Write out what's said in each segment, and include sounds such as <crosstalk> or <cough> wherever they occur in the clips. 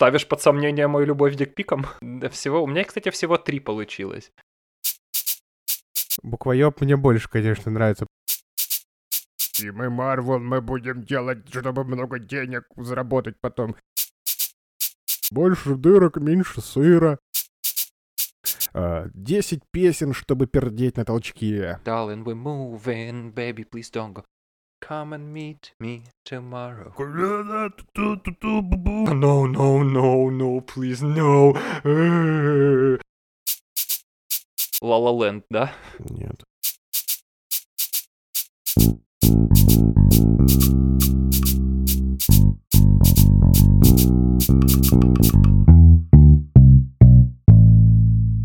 Ставишь под сомнение мою любовь к дикпикам? Всего... У меня, кстати, всего три получилось. Буквоеб мне больше, конечно, нравится. И мы, Марвел, мы будем делать, чтобы много денег заработать потом. Больше дырок, меньше сыра. А, Десять песен, чтобы пердеть на толчке. Darling, we're moving, baby, please don't go. Come and meet me tomorrow. No, no, no, no, please, no. La La Land, да? Нет.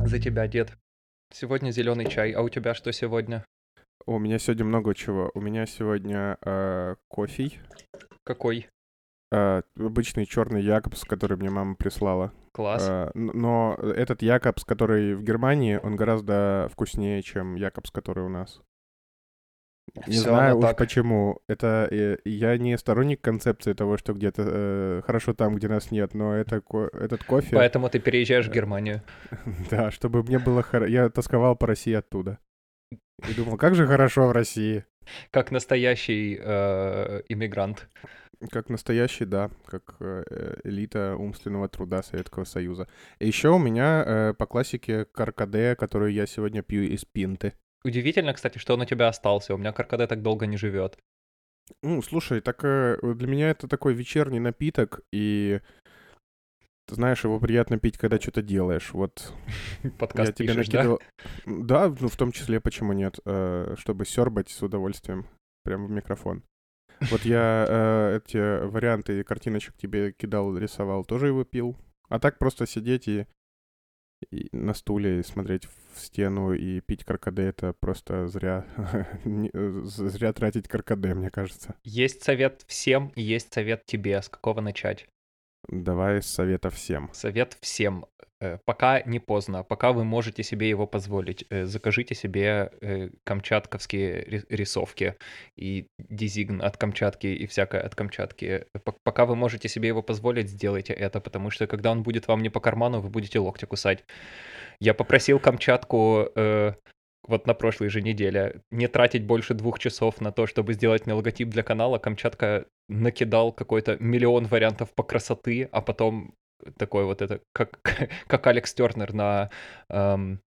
За тебя, дед. Сегодня зеленый чай, а у тебя что сегодня? У меня сегодня много чего. У меня сегодня э, кофе. Какой? э, обычный черный Якобс, который мне мама прислала. Класс. Э, но этот Якобс, который в Германии, он гораздо вкуснее, чем Якобс, который у нас. Не Всё знаю уж так. почему. Это э, я не сторонник концепции того, что где-то э, хорошо там, где нас нет, но это ко- этот кофе, Поэтому ты переезжаешь в Германию. <laughs> да, чтобы мне было хорошо. Я тосковал по России оттуда. И думал, как же хорошо в России. Как настоящий э, иммигрант. Как настоящий, да, как э, элита умственного труда Советского Союза. И еще у меня э, по классике каркаде, которую я сегодня пью из пинты. Удивительно, кстати, что он у тебя остался. У меня каркаде так долго не живет. Ну, слушай, так для меня это такой вечерний напиток, и ты знаешь, его приятно пить, когда что-то делаешь. Вот <laughs> Подкаст я тебе пишешь, да? накидывал. Да, ну в том числе, почему нет, э, чтобы сербать с удовольствием прямо в микрофон. Вот я <laughs> э, эти варианты картиночек тебе кидал, рисовал, тоже его пил. А так просто сидеть и, и на стуле и смотреть в стену и пить каркаде это просто зря <laughs> зря тратить каркаде, мне кажется. Есть совет всем и есть совет тебе. С какого начать? Давай совета всем. Совет всем. Э, Пока не поздно, пока вы можете себе его позволить, э, закажите себе э, камчатковские ри- рисовки и дизигн от Камчатки и всякое от Камчатки. Пока вы можете себе его позволить, сделайте это, потому что когда он будет вам не по карману, вы будете локти кусать. Я попросил Камчатку вот на прошлой же неделе не тратить больше двух часов на то, чтобы сделать мне логотип для канала. Камчатка накидал какой-то миллион вариантов по красоты, а потом такой вот это, как, <laughs> как Алекс Тернер на эм,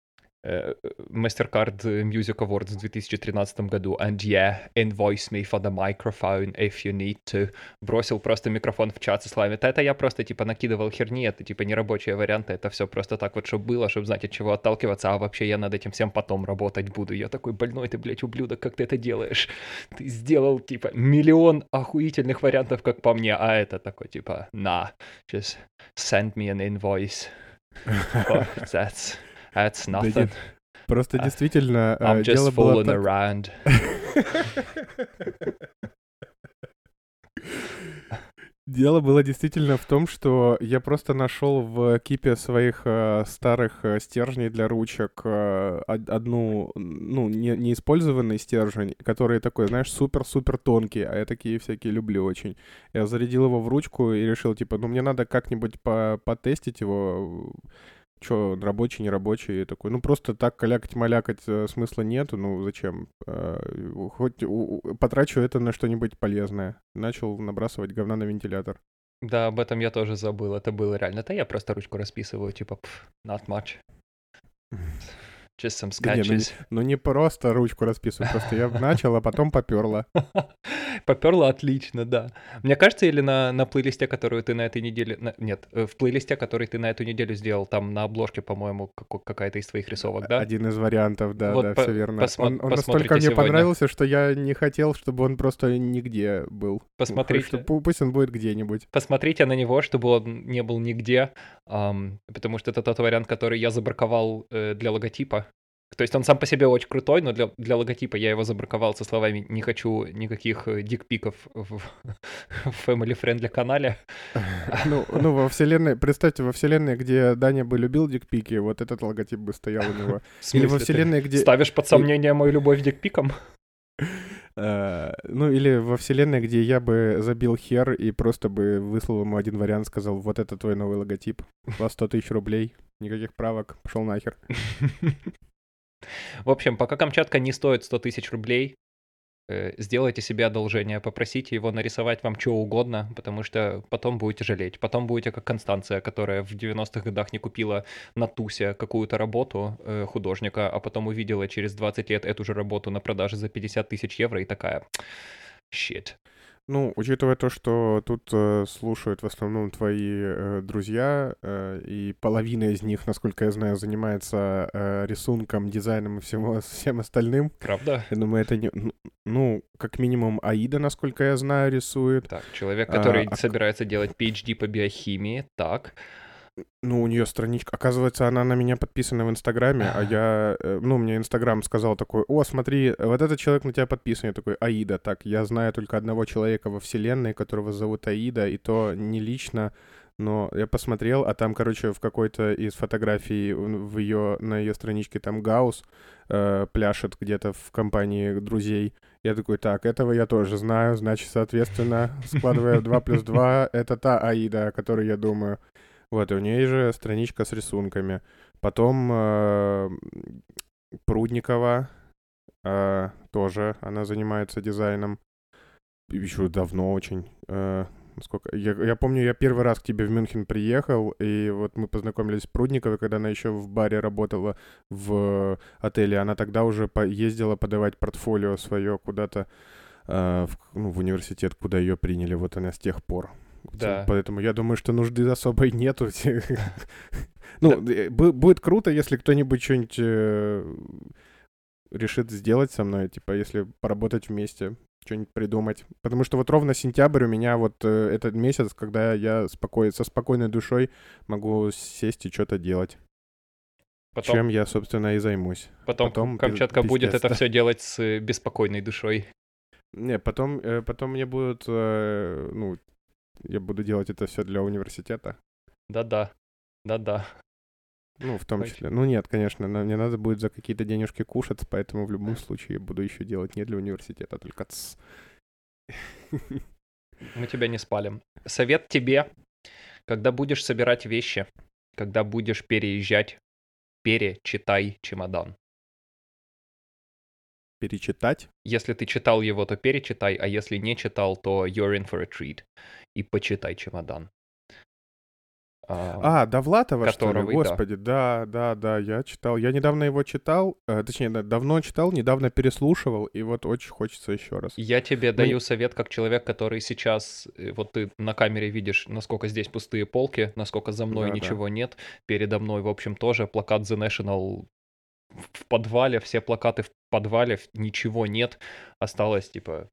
MasterCard Music Awards в 2013 году. And yeah, invoice me for the microphone if you need to. Бросил просто микрофон в чат со словами. Это я просто типа накидывал херни, это типа нерабочие варианты, это все просто так вот, чтобы было, чтобы знать, от чего отталкиваться, а вообще я над этим всем потом работать буду. Я такой, больной ты, блядь, ублюдок, как ты это делаешь? Ты сделал, типа, миллион охуительных вариантов, как по мне, а это такой, типа, на, just send me an invoice. <laughs> Oh, that's, that's Да nothing. нет, Просто А, действительно I'm э, дело just было так... around. Дело было действительно в том, что я просто нашел в кипе своих э, старых э, стержней для ручек э, од- одну, ну, не, неиспользованный стержень, который такой, знаешь, супер-супер тонкий, а я такие всякие люблю очень. Я зарядил его в ручку и решил, типа, ну, мне надо как-нибудь по потестить его, что, рабочий, не рабочий, и такой, ну, просто так калякать-малякать э, смысла нету, ну, зачем? Э, хоть потрачу это на что-нибудь полезное. Начал набрасывать говна на вентилятор. Да, об этом я тоже забыл, это было реально. Да я просто ручку расписываю, типа, пф, not much. <laughs> Just some Да не, ну, не- sketches. Ну, не просто ручку расписывать, просто я начал, а потом поперло. <laughs> Поперло отлично, да. Мне кажется, или на, на плейлисте, которую ты на этой неделе... на- нет, э, в плейлисте, который ты на эту неделю сделал, там на обложке, по-моему, како- какая-то из твоих рисовок, да? Один из вариантов, да, Вот да, по- все верно. посмо- он он настолько мне сегодня. понравился, что я не хотел, чтобы он просто нигде был. Посмотрите. Что пу- пусть он будет где-нибудь. Посмотрите на него, чтобы он не был нигде, ам, потому что это тот вариант, который я забраковал э, для логотипа. То есть он сам по себе очень крутой, но для, для логотипа я его забраковал со словами «не хочу никаких э, дикпиков в, <laughs> в Family Friendly канале». <laughs> Ну, ну, во вселенной, представьте, во вселенной, где Даня бы любил дикпики, вот этот логотип бы стоял у него. <laughs> Или во вселенной, где... Ставишь под сомнение мою любовь к дикпикам? Э, Ну, или во вселенной, где я бы забил хер и просто бы выслал ему один вариант, сказал, вот это твой новый логотип, вас 100 тысяч рублей, никаких правок, пошел нахер. В общем, пока Камчатка не стоит 100 тысяч рублей, э, сделайте себе одолжение, попросите его нарисовать вам что угодно, потому что потом будете жалеть. Потом будете как Констанция, которая в 90-х годах не купила на Тусе какую-то работу э, художника, а потом увидела через 20 лет эту же работу на продаже за 50 тысяч евро и такая, shit. Ну, учитывая то, что тут э, слушают в основном твои э, друзья, э, и половина из них, насколько я знаю, занимается э, рисунком, дизайном и всего, всем остальным, Правда? я думаю, это не... ну, Ну, как минимум, Аида, насколько я знаю, рисует. Так, человек, который А, а собирается делать PhD по биохимии, так. Ну, у нее страничка. Оказывается, она на меня подписана в Инстаграме, а я, э, ну, мне Инстаграм сказал такой, о, смотри, вот этот человек на тебя подписан. Я такой, Аида. Так, я знаю только одного человека во вселенной, которого зовут Аида, и то не лично, но я посмотрел, а там, короче, в какой-то из фотографий в ее, на ее страничке там Гаус э, пляшет где-то в компании друзей. Я такой, так, этого я тоже знаю, значит, соответственно, складывая 2 плюс 2, это та Аида, о которой я думаю. Вот, и у нее же страничка с рисунками. Потом э, Прудникова э, тоже, она занимается дизайном. Еще давно очень. э, сколько... я, я помню, я первый раз к тебе в Мюнхен приехал, и вот мы познакомились с Прудниковой, когда она еще в баре работала в отеле. Она тогда уже по- ездила подавать портфолио свое куда-то э, в, ну, в университет, куда ее приняли. Вот она с тех пор. Да. Поэтому я думаю, что нужды особой нету. <laughs> <laughs> Ну, э, бу- будет круто, если кто-нибудь что-нибудь э, решит сделать со мной, типа, если поработать вместе, что-нибудь придумать. Потому что вот ровно сентябрь у меня вот э, этот месяц, когда я спокой, со спокойной душой могу сесть и что-то делать. Потом, Чем я, собственно, и займусь. потом, потом Камчатка пиздец, будет это <laughs> все делать с беспокойной душой. Не, потом, э, потом мне будут, э, ну, я буду делать это все для университета. Да-да. Да-да. Ну, в том числе. Ну, нет, конечно, но мне надо будет за какие-то денежки кушать, поэтому в любом случае я буду еще делать не для университета, а только ц. Мы тебя не спалим. Совет тебе, когда будешь собирать вещи, когда будешь переезжать, перечитай чемодан. Перечитать. Если ты читал его, то перечитай, а если не читал, то you're in for a treat. И почитай чемодан. А, А, Довлатова, что ли? которого, да. Господи, да, да, да, я читал. Я недавно его читал, э, точнее, да, давно читал, недавно переслушивал, и вот очень хочется еще раз. Я тебе Ну, даю совет как человек, который сейчас, э, вот ты на камере видишь, насколько здесь пустые полки, насколько за мной Да, да. ничего нет, передо мной, в общем, тоже плакат The National в подвале, все плакаты в подвале, ничего нет, осталось, типа,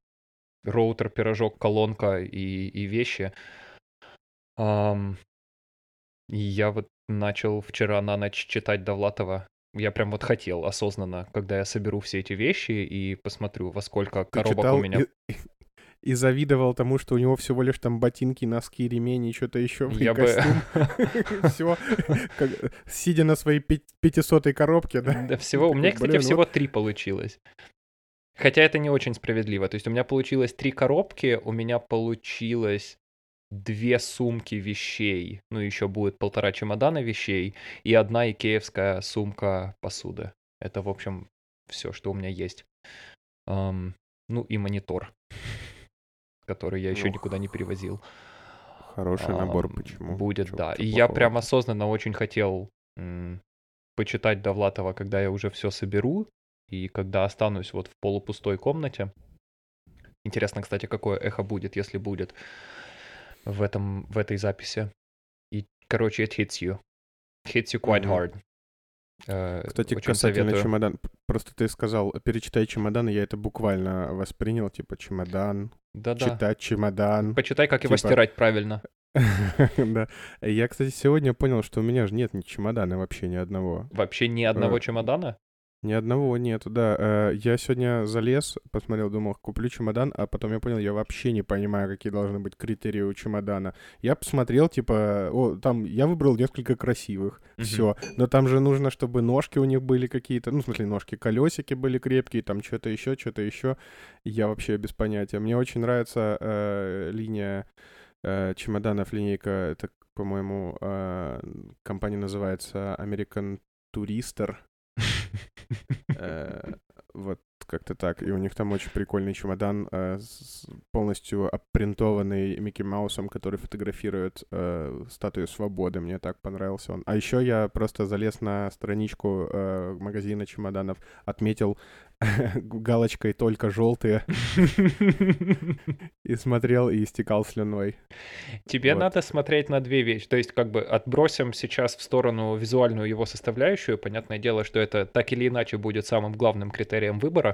роутер, пирожок, колонка и, и вещи. И я вот начал вчера на ночь читать Довлатова. Я прям вот хотел осознанно, когда я соберу все эти вещи и посмотрю, во сколько Ты коробок читал у меня и, и завидовал тому, что у него всего лишь там ботинки, носки, ремень и что-то еще. Я бы... <laughs> <laughs> Все, сидя на своей пи- пятисотой коробке, да? Да, всего... У меня, кстати, всего три получилось. Хотя это не очень справедливо. То есть у меня получилось три коробки, у меня получилось две сумки вещей, ну еще будет полтора чемодана вещей и одна икеевская сумка посуды. Это, в общем, все, что у меня есть. Ам, ну и монитор, <laughs> который я еще Ух. никуда не перевозил. Хороший набор, Ам, почему? Будет, Чё- да. чё И я плохого? прям осознанно очень хотел м, почитать Довлатова, когда я уже все соберу, и когда останусь вот в полупустой комнате. Интересно, кстати, какое эхо будет, если будет в, этом, в этой записи. И, короче, it hits you. Hits you quite Мгм. hard. Э, Кстати, очень касательно советую. чемодан. Просто ты сказал, перечитай чемодан, и я это буквально воспринял, типа чемодан, Да-да. читать чемодан. Почитай, как его Типа- стирать правильно. <laughs> Да. Я, кстати, сегодня понял, что у меня же нет ни чемодана вообще ни одного. Вообще ни одного Э, чемодана? Ни одного нету, да. Э, Я сегодня залез, посмотрел, думал, куплю чемодан, а потом я понял, я вообще не понимаю, какие должны быть критерии у чемодана. Я посмотрел, типа, о, там, я выбрал несколько красивых, Мгм. все. Но там же нужно, чтобы ножки у них были какие-то, ну, в смысле, ножки, колесики были крепкие, там что-то еще, что-то еще. Я вообще без понятия. Мне очень нравится э, линия э, чемоданов, линейка, это, по-моему, э, компания называется American Tourister. Э, Вот как-то так. И у них там очень прикольный чемодан, э, с- полностью опринтованный Микки Маусом, который фотографирует э, статую свободы. Мне так понравился он. А еще я просто залез на страничку э, магазина чемоданов, отметил <laughs> галочкой только желтые <laughs> и смотрел и истекал слюной. Тебе Вот. надо смотреть на две вещи. То есть, как бы отбросим сейчас в сторону визуальную его составляющую. Понятное дело, что это так или иначе будет самым главным критерием выбора.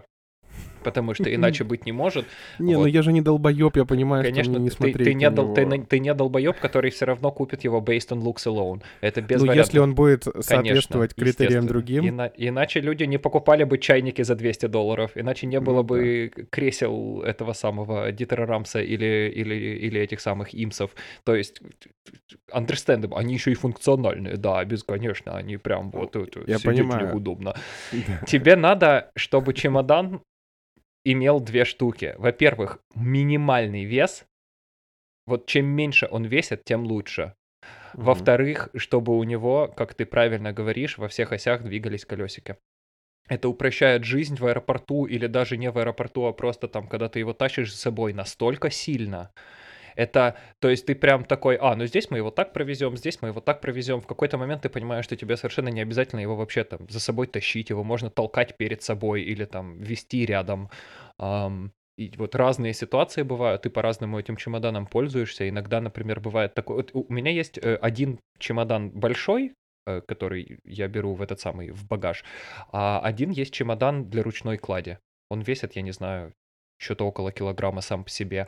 Потому что иначе быть не может. Не, ну Вот. я же не долбоеб, я понимаю, Конечно, что мне не ты, смотреть ты, не дол- ты, ты не долбоеб, который все равно купит его based on looks alone. Это без Ну, вариантов. если он будет Конечно, соответствовать критериям естественно. другим, Ина- иначе люди не покупали бы чайники за 200 долларов, иначе не было Ну бы кресел этого самого Дитера Рамса или, или, или этих самых имсов. То есть, understandable, они еще и функциональные, да, без, конечно, они прям вот это, Я сидеть понимаю. удобно. <laughs> Да. Тебе надо, чтобы чемодан имел две штуки. Во-первых, минимальный вес. Вот чем меньше он весит, тем лучше. Во-вторых, чтобы у него, как ты правильно говоришь, во всех осях двигались колесики. Это упрощает жизнь в аэропорту или даже не в аэропорту, а просто там, когда ты его тащишь с собой настолько сильно. Это, то есть ты прям такой, а, ну здесь мы его так провезем, здесь мы его так провезем. В какой-то момент ты понимаешь, что тебе совершенно не обязательно его вообще там за собой тащить, его можно толкать перед собой или там вести рядом. Ам, и вот разные ситуации бывают, ты по-разному этим чемоданом пользуешься. Иногда, например, бывает такое... вот у меня есть э, один чемодан большой, э, который я беру в этот самый, в багаж, а один есть чемодан для ручной клади. Он весит, я не знаю, что-то около килограмма сам по себе.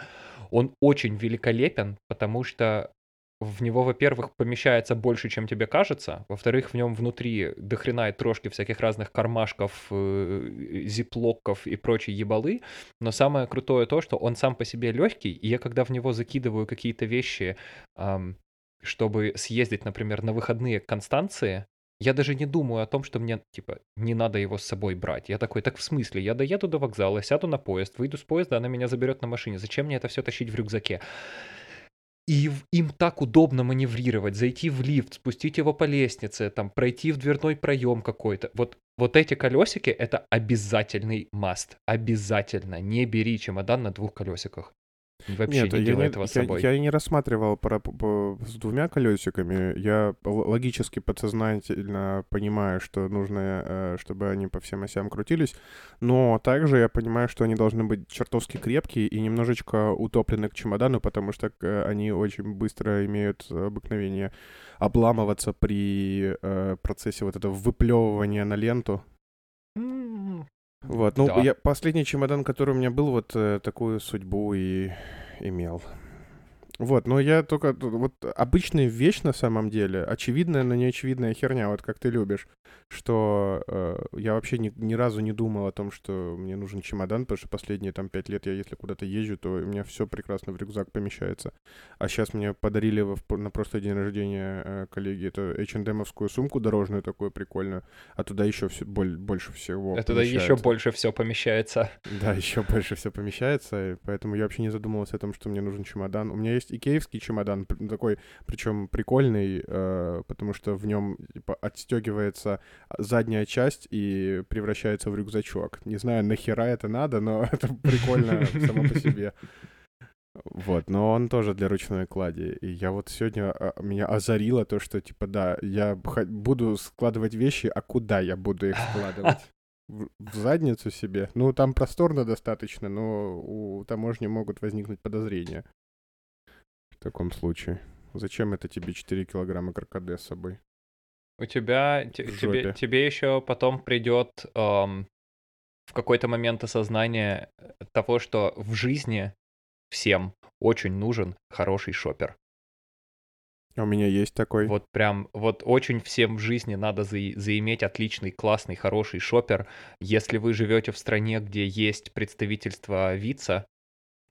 Он очень великолепен, потому что в него, во-первых, помещается больше, чем тебе кажется. Во-вторых, в нем внутри дохрена и трошки всяких разных кармашков, э, зиплоков и прочей ебалы. Но самое крутое то, что он сам по себе легкий, и я когда в него закидываю какие-то вещи, чтобы съездить, например, на выходные к Констанции, я даже не думаю о том, что мне, типа, не надо его с собой брать. Я такой, так в смысле? Я доеду до вокзала, сяду на поезд, выйду с поезда, она меня заберет на машине. Зачем мне это все тащить в рюкзаке? И им так удобно маневрировать, зайти в лифт, спустить его по лестнице, там, пройти в дверной проем какой-то. Вот, вот эти колесики — это обязательный маст. Обязательно. Не бери чемодан на двух колесиках. Вообще Нет, не я не, этого я- собой. я не рассматривал про- по- с двумя колесиками. Я логически, подсознательно понимаю, что нужно, э, чтобы они по всем осям крутились. Но также я понимаю, что они должны быть чертовски крепкие и немножечко утоплены к чемодану, потому что э, они очень быстро имеют обыкновение обламываться при э, процессе вот этого выплевывания на ленту. Вот, ну, Да. я последний чемодан, который у меня был, вот э, такую судьбу и имел. Вот, но я только... Вот обычная вещь на самом деле, очевидная, но не очевидная херня, вот как ты любишь, что э, я вообще ни, ни разу не думал о том, что мне нужен чемодан, потому что последние там пять лет я если куда-то езжу, то у меня все прекрасно в рюкзак помещается. А сейчас мне подарили в- на прошлый день рождения э, коллеги эту H&M-овскую сумку дорожную такую прикольную, а туда еще все, больше всего Это еще помещается. больше все помещается. Да, еще больше все помещается, и поэтому я вообще не задумывался о том, что мне нужен чемодан. У меня есть икеевский чемодан, п- такой, причем прикольный, э, потому что в нем типа, отстегивается задняя часть и превращается в рюкзачок. Не знаю, нахера это надо, но <laughs> это прикольно само по себе. Вот, но он тоже для ручной клади. И я вот сегодня а, меня озарило то, что, типа, да, я буду складывать вещи, а куда я буду их складывать? <laughs> В, в задницу себе? Ну, там просторно достаточно, но у таможни могут возникнуть подозрения. В таком случае. Зачем это тебе 4 килограмма крокоде с собой? У тебя, тебе, тебе еще потом придет ам, в какой-то момент осознание того, что в жизни всем очень нужен хороший шопер. У меня есть такой. Вот прям, вот очень всем в жизни надо за, заиметь отличный, классный, хороший шопер. Если вы живете в стране, где есть представительство ВИЦа,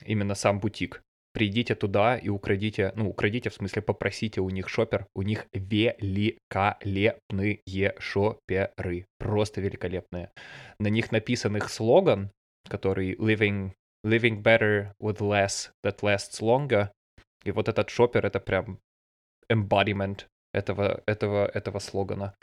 именно сам бутик, придите туда и украдите, ну, украдите, в смысле, попросите у них шопер. У них великолепные шоперы. Просто великолепные. На них написан их слоган, который living, living better with less that lasts longer. И вот этот шопер, это прям embodiment этого, этого, этого слогана.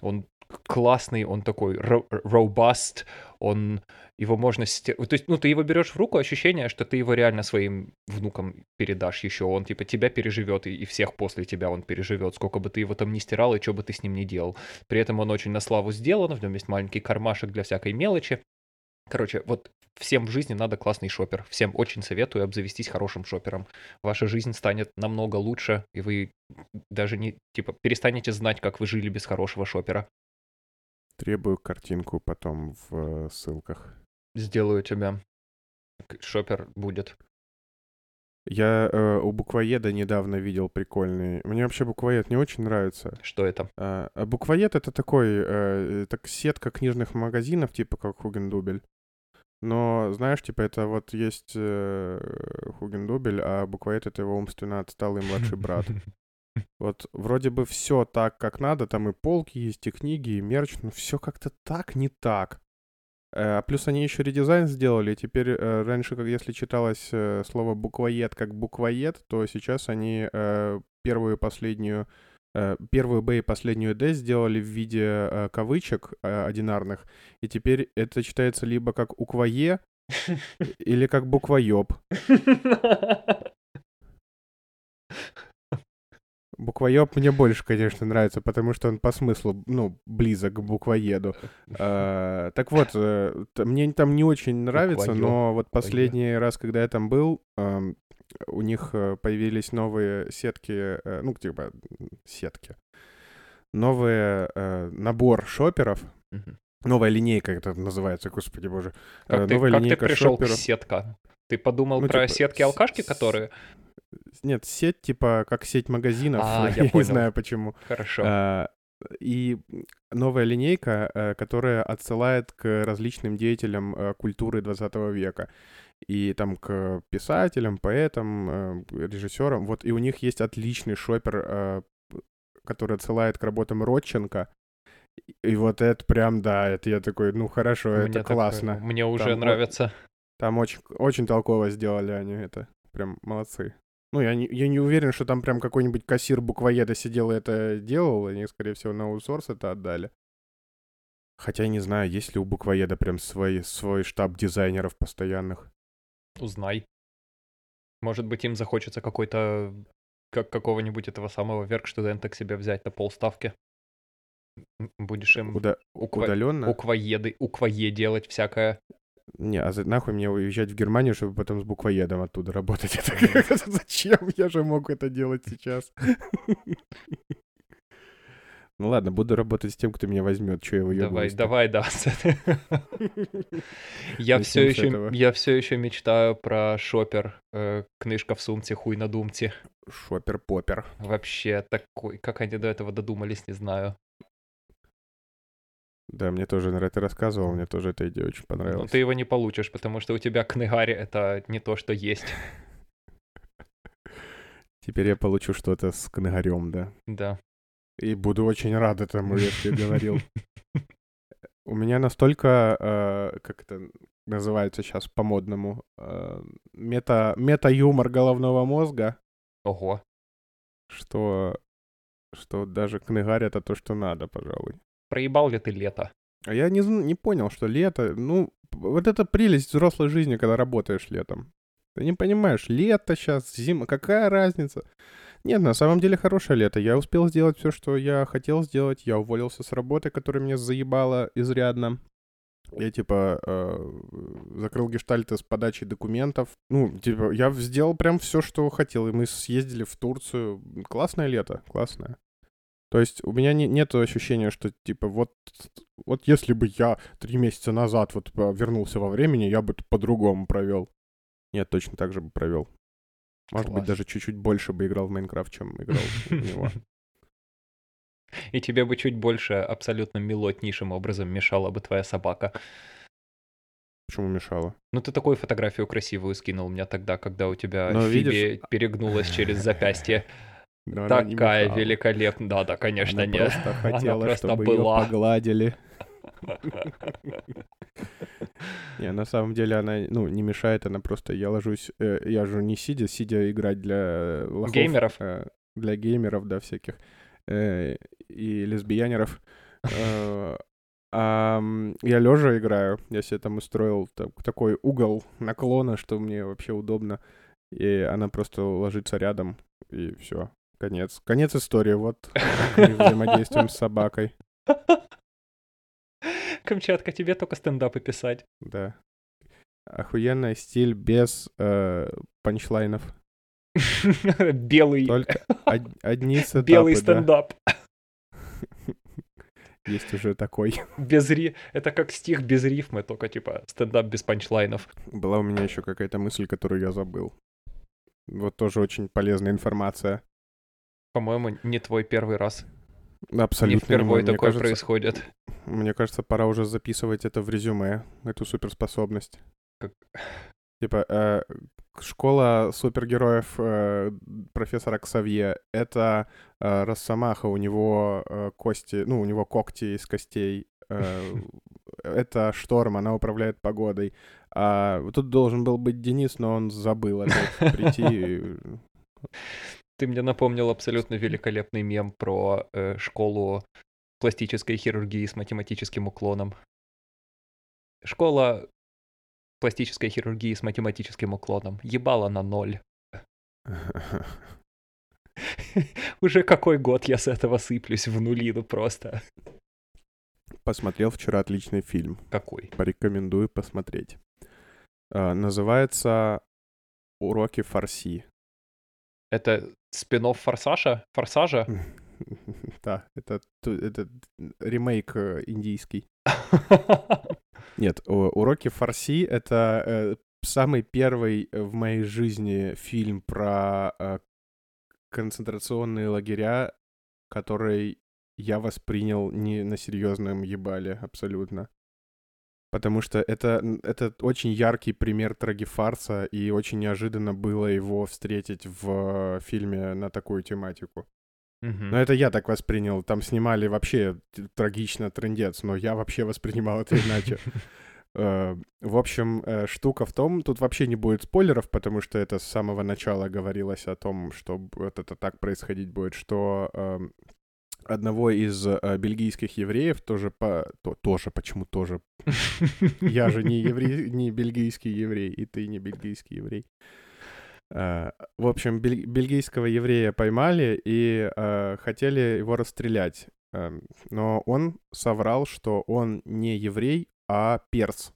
Он классный, он такой robust, он его можно... Стер... То есть, ну, ты его берешь в руку, ощущение, что ты его реально своим внукам передашь еще. Он, типа, тебя переживет, и, и всех после тебя он переживет, сколько бы ты его там ни стирал, и что бы ты с ним ни делал. При этом он очень на славу сделан, в нем есть маленький кармашек для всякой мелочи. Короче, вот всем в жизни надо классный шопер. Всем очень советую обзавестись хорошим шопером. Ваша жизнь станет намного лучше, и вы даже не, типа, перестанете знать, как вы жили без хорошего шопера. Требую картинку потом в э, ссылках. Сделаю тебя. Шопер будет. Я э, у буквоеда недавно видел прикольный. Мне вообще буквоед не очень нравится. Что это? А, а буквоед это такой, э, так сетка книжных магазинов, типа как Хугендубель. Но, знаешь, типа, это вот есть э, Хугендубель, а буквоед — это его умственно отсталый младший брат. <laughs> Вот вроде бы все так, как надо, там и полки есть, и книги, и мерч, но все как-то так не так. Э, плюс они еще редизайн сделали, теперь э, раньше, как если читалось э, слово буквоед как буквоед, то сейчас они э, первую и последнюю первую Б и последнюю Д сделали в виде кавычек одинарных, и теперь это читается либо как уквое, <laughs> или как буквоеб. <laughs> Буквоеб мне больше, конечно, нравится, потому что он по смыслу, ну, близок к буквоеду. А, так вот, мне там не очень нравится, Буквоёб. но вот последний раз, когда я там был, у них э, появились новые сетки, э, ну, типа, сетки. Новый э, набор шоперов. Новая линейка это называется, господи боже. Как, Новая ты, линейка как ты пришел шоперов. к сетка? Ты подумал ну, про типа, сетки-алкашки, которые... Нет, сеть типа как сеть магазинов. А, <laughs> я, я не знаю почему. Хорошо. А, и новая линейка, которая отсылает к различным деятелям культуры 20 века и там к писателям, поэтам, э, режиссерам. Вот и у них есть отличный шопер, э, который отсылает к работам Родченко. И вот это прям, да, это я такой, ну хорошо, мне это классно. Такое, мне уже там, нравится. Там очень, очень толково сделали они это. Прям молодцы. Ну, я не, я не уверен, что там прям какой-нибудь кассир буквоеда сидел и это делал. Они, скорее всего, на аутсорс это отдали. Хотя не знаю, есть ли у буквоеда прям свой, свой штаб дизайнеров постоянных. Узнай. Может быть, им захочется какой-то как какого-нибудь этого самого верк-студента к себе взять на полставки. Будешь им Уда... уква... удаленно? уквоеды, уквое делать всякое. Не, а за, нахуй мне уезжать в Германию, чтобы потом с буквоедом оттуда работать? <laughs> Это, зачем? Я же мог это делать сейчас. <laughs> Ну ладно, буду работать с тем, кто меня возьмет, что я его Давай, давай, да. <laughs> Я все еще, я все еще мечтаю про шопер, э, книжка в сумце, хуй на думте. Шопер-попер. Вообще такой, как они до этого додумались, не знаю. Да, мне тоже, наверное, ты рассказывал, мне тоже эта идея очень понравилась. Но ты его не получишь, потому что у тебя книгари — это не то, что есть. <laughs> Теперь я получу что-то с книгарем, да? Да. И буду очень рад этому, если говорил. <laughs> У меня настолько, э, как это называется сейчас по-модному, э, мета, мета-юмор головного мозга. Ого. Что, что даже книгарь это то, что надо, пожалуй. Проебал ли ты лето? А я не, не понял, что лето, ну, вот это прелесть взрослой жизни, когда работаешь летом. Ты не понимаешь, лето сейчас, зима, какая разница? Нет, на самом деле хорошее лето. Я успел сделать все, что я хотел сделать. Я уволился с работы, которая меня заебала изрядно. Я, типа, э, закрыл гештальты с подачей документов. Ну, типа, я сделал прям все, что хотел. И мы съездили в Турцию. Классное лето, классное. То есть у меня не, нет ощущения, что, типа, вот, вот если бы я три месяца назад вот вернулся во времени, я бы по-другому провел. Нет, точно так же бы провел. Может быть, Класс. даже чуть-чуть больше бы играл в Майнкрафт, чем играл в <laughs> него. И тебе бы чуть больше абсолютно милотнейшим образом мешала бы твоя собака. Почему мешало? Ну, ты такую фотографию красивую скинул мне тогда, когда у тебя Но Фиби видишь- перегнулась через запястье. <laughs> Но она не Такая великолепная. Да, да, конечно, Она нет. просто хотела, просто чтобы ее была. погладили. <laughs> Не, на самом деле она, ну, не мешает, она просто, я ложусь, э, я же не сидя, сидя играть для э, лохов, Геймеров? э, для геймеров, да, всяких, и лесбиянеров. А, я лежа играю, я себе там устроил так- такой угол наклона, что мне вообще удобно, и она просто ложится рядом, и все, конец. Конец истории, вот мы взаимодействуем с собакой, Камчатка, тебе только стендапы писать. да. Охуенный стиль без э, панчлайнов. <laughs> Белый, Только од- одни сетапы, белый да. стендап. <laughs> Есть уже такой. Без ри... Это как стих без рифмы, только типа стендап без панчлайнов. Была у меня еще какая-то мысль, которую я забыл. Вот тоже очень полезная информация. По-моему, не твой первый раз. Абсолютно не впервые. Мне такое кажется- происходит. Мне кажется, пора уже записывать это в резюме, эту суперспособность. Как- Типа, э, школа супергероев э, профессора Ксавье — это э, Росомаха, у него э, кости, ну, у него когти из костей. э, <laughs> это Шторм, она управляет погодой. А тут должен был быть Денис, но он забыл опять прийти. <laughs> Ты мне напомнил абсолютно великолепный мем про э, школу пластической хирургии с математическим уклоном. Школа пластической хирургии с математическим уклоном. Ебала на ноль. <laughs> Уже какой год я с этого сыплюсь в нулину просто. Посмотрел вчера отличный фильм. Какой? Порекомендую посмотреть. А, Называется «Уроки фарси». Это спин Форсажа? Форсажа? <laughs> Да, это, это ремейк э, индийский. <laughs> Нет, «Уроки фарси» — это э, самый первый в моей жизни фильм про э, концентрационные лагеря, который я воспринял не на серьезном ебале абсолютно. Потому что это, это очень яркий пример трагефарса, и очень неожиданно было его встретить в фильме на такую тематику. Мгм. Но это я так воспринял. Там снимали вообще трагично трендец, но я вообще воспринимал это иначе. <laughs> Э, В общем, э, штука в том, тут вообще не будет спойлеров, потому что это с самого начала говорилось о том, что это так происходить будет, что эм, одного из э, бельгийских евреев тоже по... то- тоже, почему тоже? Я же не еврей, не бельгийский еврей, и ты не бельгийский еврей. Э, В общем, бель- бельгийского еврея поймали и э, хотели его расстрелять. Эм, Но он соврал, что он не еврей, а перс.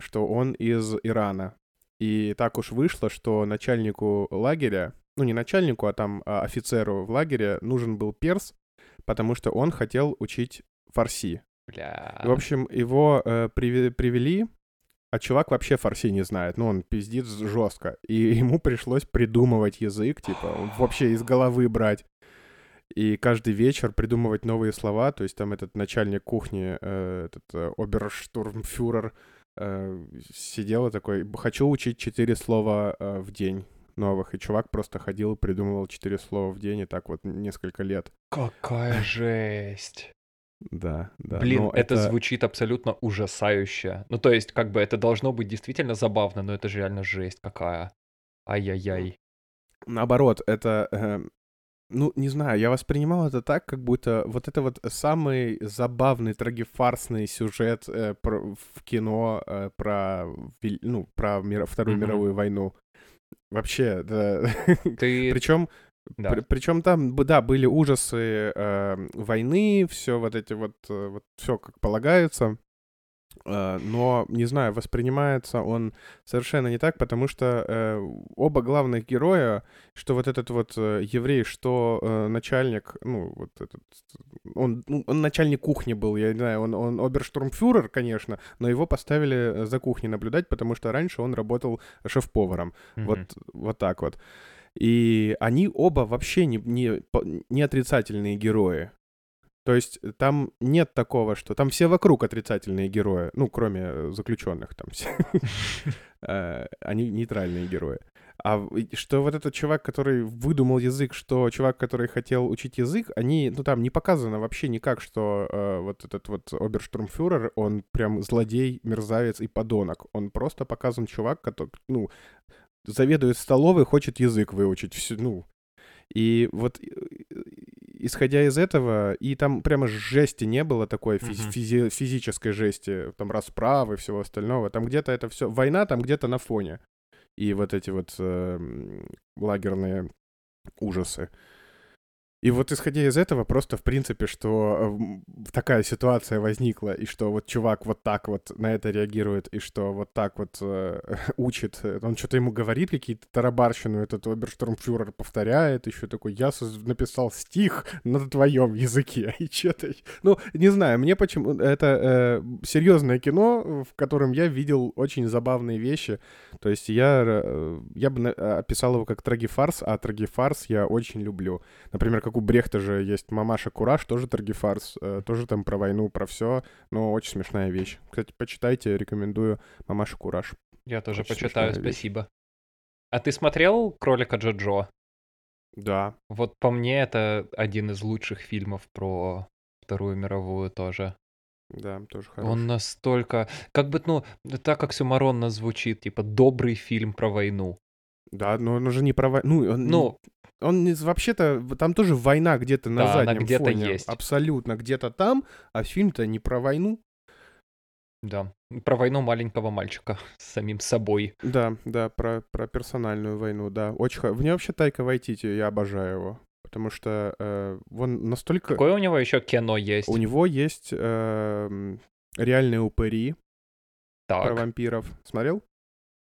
Что он из Ирана. И так уж вышло, что начальнику лагеря, ну не начальнику, а там а, офицеру в лагере нужен был перс, потому что он хотел учить фарси. Бля. В общем, его э, приви- привели, а чувак вообще фарси не знает. Ну, он пиздит жестко. И ему пришлось придумывать язык, типа, вообще из головы брать. И каждый вечер придумывать новые слова. То есть там этот начальник кухни, э, этот э, оберштурмфюрер, э, сидел и такой, хочу учить четыре слова э, в день новых. И чувак просто ходил и придумывал четыре слова в день, и так вот несколько лет. Какая <laughs> жесть. Да, да. Блин, но это... звучит абсолютно ужасающе. Ну, то есть, как бы это должно быть действительно забавно, но это же реально жесть какая. Ай-яй-яй. Наоборот, это... э, ну, не знаю, я воспринимал это так, как будто вот это вот самый забавный трагефарсный сюжет э, про- в кино э, про, ну, про мир- Вторую Мгм. мировую войну. Вообще, да. Ты... Причем, Да. причем там, да, были ужасы э, войны, все вот эти вот, э, вот все как полагается. Э, но, не знаю, воспринимается он совершенно не так, потому что э, оба главных героя, что вот этот вот э, еврей, что э, начальник, ну, вот этот, он, ну, он начальник кухни был, я не знаю, он, он оберштурмфюрер, конечно, но его поставили за кухней наблюдать, потому что раньше он работал шеф-поваром. Мгм. Вот, вот так вот. И они оба вообще не, не, не отрицательные герои. То есть там нет такого, что там все вокруг отрицательные герои, ну, кроме э, заключенных там все. <laughs> Э, Они нейтральные герои. А что вот этот чувак, который выдумал язык, что чувак, который хотел учить язык, они, ну там не показано вообще никак, что э, вот этот вот оберштурмфюрер, он прям злодей, мерзавец и подонок. Он просто показан чувак, который, ну, заведует столовой, хочет язык выучить. Всю, ну, и вот э, исходя из этого, и там прямо жести не было такой физ- Мгм. физи- физической жести, там расправы, всего остального. Там где-то это все... Война там где-то на фоне. И вот эти вот эм, лагерные ужасы. И вот исходя из этого, просто в принципе, что э, м, такая ситуация возникла, и что вот чувак вот так вот на это реагирует, и что вот так вот э, <laughs> учит, э, он что-то ему говорит, какие-то тарабарщину, этот оберштурмфюрер повторяет, еще такой, я написал стих на твоем языке, <laughs> и что-то... Ну, не знаю, мне почему... Это э, серьезное кино, в котором я видел очень забавные вещи, то есть я, э, я бы на- описал его как трагифарс, а трагифарс я очень люблю. Например, как у Брехта же есть «Мамаша Кураж», тоже трагифарс, э, тоже там про войну, про все, но очень смешная вещь. Кстати, почитайте, рекомендую «Мамаша Кураж». Я тоже Очень почитаю, смешная вещь. спасибо. А ты смотрел «Кролика Джоджо»? Да, Вот по мне это один из лучших фильмов про Вторую мировую тоже. да, тоже хороший. Он настолько... Как бы, ну, так как Сюмаронно звучит, типа, добрый фильм про войну. Да, но он уже не про войну. Ну, он, Ну, он не- вообще-то, там тоже война где-то на Да, заднем где-то фоне. есть. Абсолютно где-то там, а фильм-то не про войну. да, про войну маленького мальчика с самим собой. Да, да, про, про персональную войну, да. Очень Мне вообще Тайка Вайтити, я обожаю его. Потому что э, он настолько... Какое у него еще кино есть? У него есть эм, реальные упыри про Так, вампиров. Смотрел?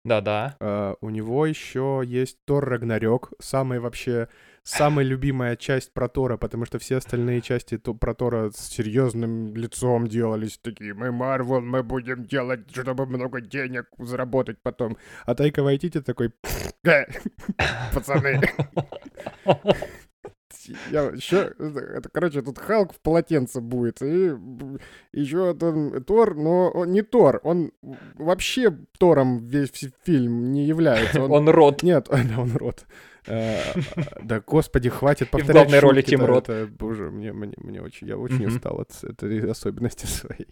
Да-да. Э, у него еще есть Тор Рагнарёк, самая вообще самая любимая часть про Тора, потому что все остальные части то- про Тора с серьезным лицом делались такие. Мы Марвел, мы будем делать, чтобы много денег заработать потом. А Тайка Вайтити такой, «Э, <laughs> <laughs> пацаны, я еще, это, короче, тут Халк в полотенце будет, и еще там Тор, но он не Тор, он вообще Тором весь фи- фильм не является. Он- <laughs> Он рот. Нет, <laughs> да, он рот. Э, Да, господи, хватит в повторять главной роли Тим Рот. Боже, мне, мне, мне очень, я очень устал от этой особенности <laughs> своей.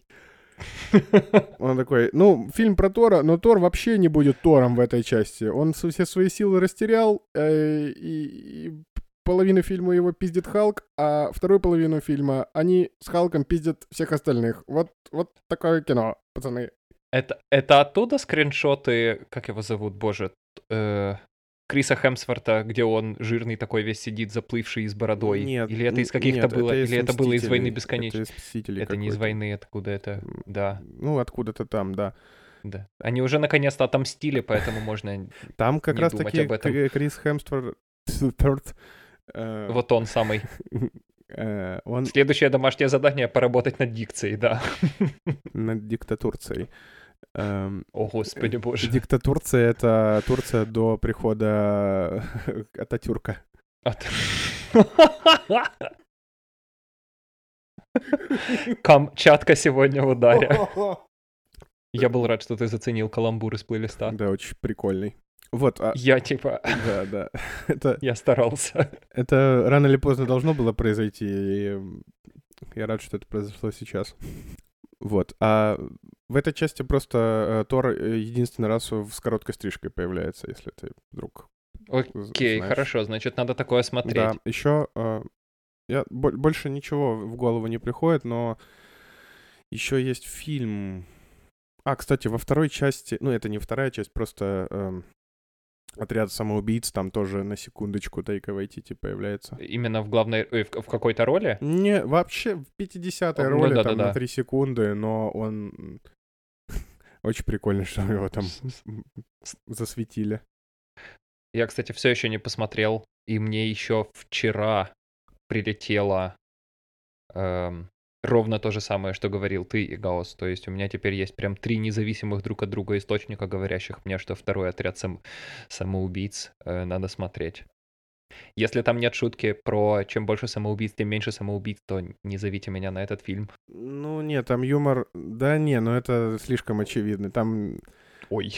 Он такой, ну, фильм про Тора, но Тор вообще не будет Тором в этой части. Он все свои силы растерял, э, и, и половину фильма его пиздит Халк, а вторую половину фильма они с Халком пиздят всех остальных. Вот, вот такое кино, пацаны. Это, это оттуда скриншоты, как его зовут, боже, э, Криса Хемсворта, где он жирный такой весь сидит, заплывший и с бородой? Нет. Или это из каких-то было, из или это было из «Войны Это бесконечной»? из «Мстителей» Это не из войны, откуда это, да, Ну, откуда-то там, да. да. Они уже наконец-то отомстили, поэтому можно... Там как раз думать таки об этом. Кри- Крис Хемсворт, <laughs> Вот он самый. <laughs> э, он Следующее домашнее задание — поработать над дикцией, да. над диктатурцией. Эм, О, господи боже. Диктатурция — это Турция до прихода Ататюрка. От- Камчатка сегодня в ударе. <laughs> Я был рад, что ты заценил каламбур из плейлиста. Да, очень прикольный. Вот, а, Я типа, да, да. <laughs> Это, я старался. это рано или поздно должно было произойти, и я рад, что это произошло сейчас. Вот. А в этой части просто э, Тор э, единственный раз с короткой стрижкой появляется, если ты вдруг Окей, знаешь. хорошо, значит, надо такое смотреть. Да, еще я бо- больше ничего в голову не приходит, но еще есть фильм. А, кстати, во второй части, ну это не вторая часть, просто эм, отряд самоубийц там тоже на секундочку Тайка Вайтити появляется. Именно в главной, э, в, в какой-то роли? Не, вообще в 50-й Ну роли да, там да, на да. 3 секунды, но он <laughs> Очень прикольно, что его там <laughs> засветили. Я, кстати, все еще не посмотрел, и мне еще вчера прилетело эм, ровно то же самое, что говорил ты и Гаус. То есть у меня теперь есть прям три независимых друг от друга источника, говорящих мне, что второй отряд сам... самоубийц э, надо смотреть. Если там нет шутки про чем больше самоубийц, тем меньше самоубийц, то не зовите меня на этот фильм. Ну, нет, там юмор... Да не, но это слишком очевидно. Там... Ой.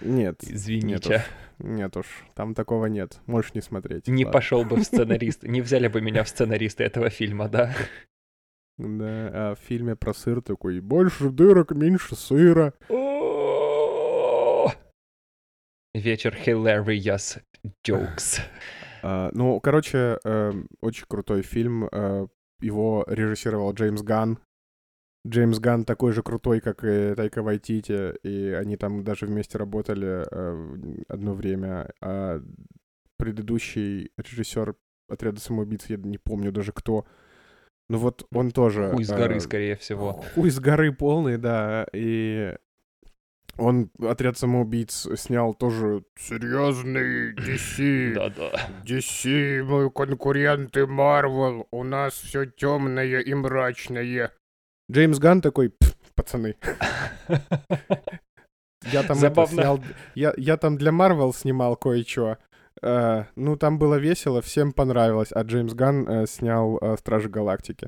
Нет. Извините. Нет уж, нет уж, там такого нет. Можешь не смотреть. Не ладно. пошел бы в <laughs> сценарист. Не взяли бы меня в сценаристы этого фильма, да? Да, а в фильме про сыр такой, больше дырок, меньше сыра. <laughs> Вечер hilarious jokes. А, ну, короче, э, очень крутой фильм. Э, его режиссировал Джеймс Ган. Джеймс Ган такой же крутой, как и Тайка Вайтити, и они там даже вместе работали э, одно время. А предыдущий режиссер отряда самоубийц, я не помню даже кто. Ну вот он тоже... Хуй с горы, э, скорее всего. Хуй с горы полный, да. И он отряд самоубийц снял тоже Серьезный DC. Да-да. DC, мы конкуренты Marvel. У нас все темное и мрачное. Джеймс Ган такой, «Пф, пацаны, <laughs> я там Забавно. снял, я, я там для Марвел снимал кое-что. Э, ну, там было весело, всем понравилось. А Джеймс Ган э, снял э, Стражи Галактики.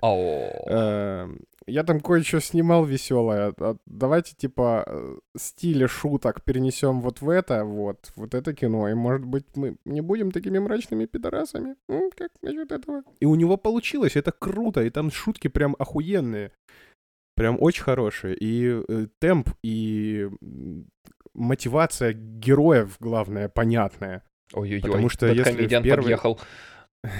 Э, я там кое-что снимал веселое. А давайте, типа, э, стили шуток перенесем вот в это, вот, вот это кино. И, может быть, мы не будем такими мрачными пидорасами? М, как насчет этого? И у него получилось, это круто, и там шутки прям охуенные. Прям очень хорошие. И э, темп, и мотивация героев, главное, понятная. Ой-ой-ой. потому что если в комедиан первой- подъехал. <laughs>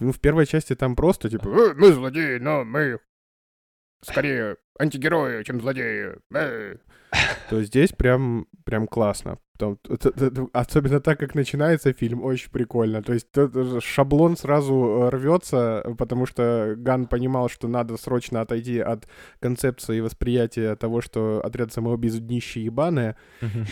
Ну, в первой части там просто, типа, Э, Мы злодеи, но мы скорее антигерои, чем злодеи. Э. <laughs> то здесь прям, прям классно. Т- особенно так, как начинается фильм, очень прикольно. То есть шаблон сразу э, рвется, потому что Ган понимал, что надо срочно отойти от концепции восприятия того, что отряд самоубийц днище ебаное.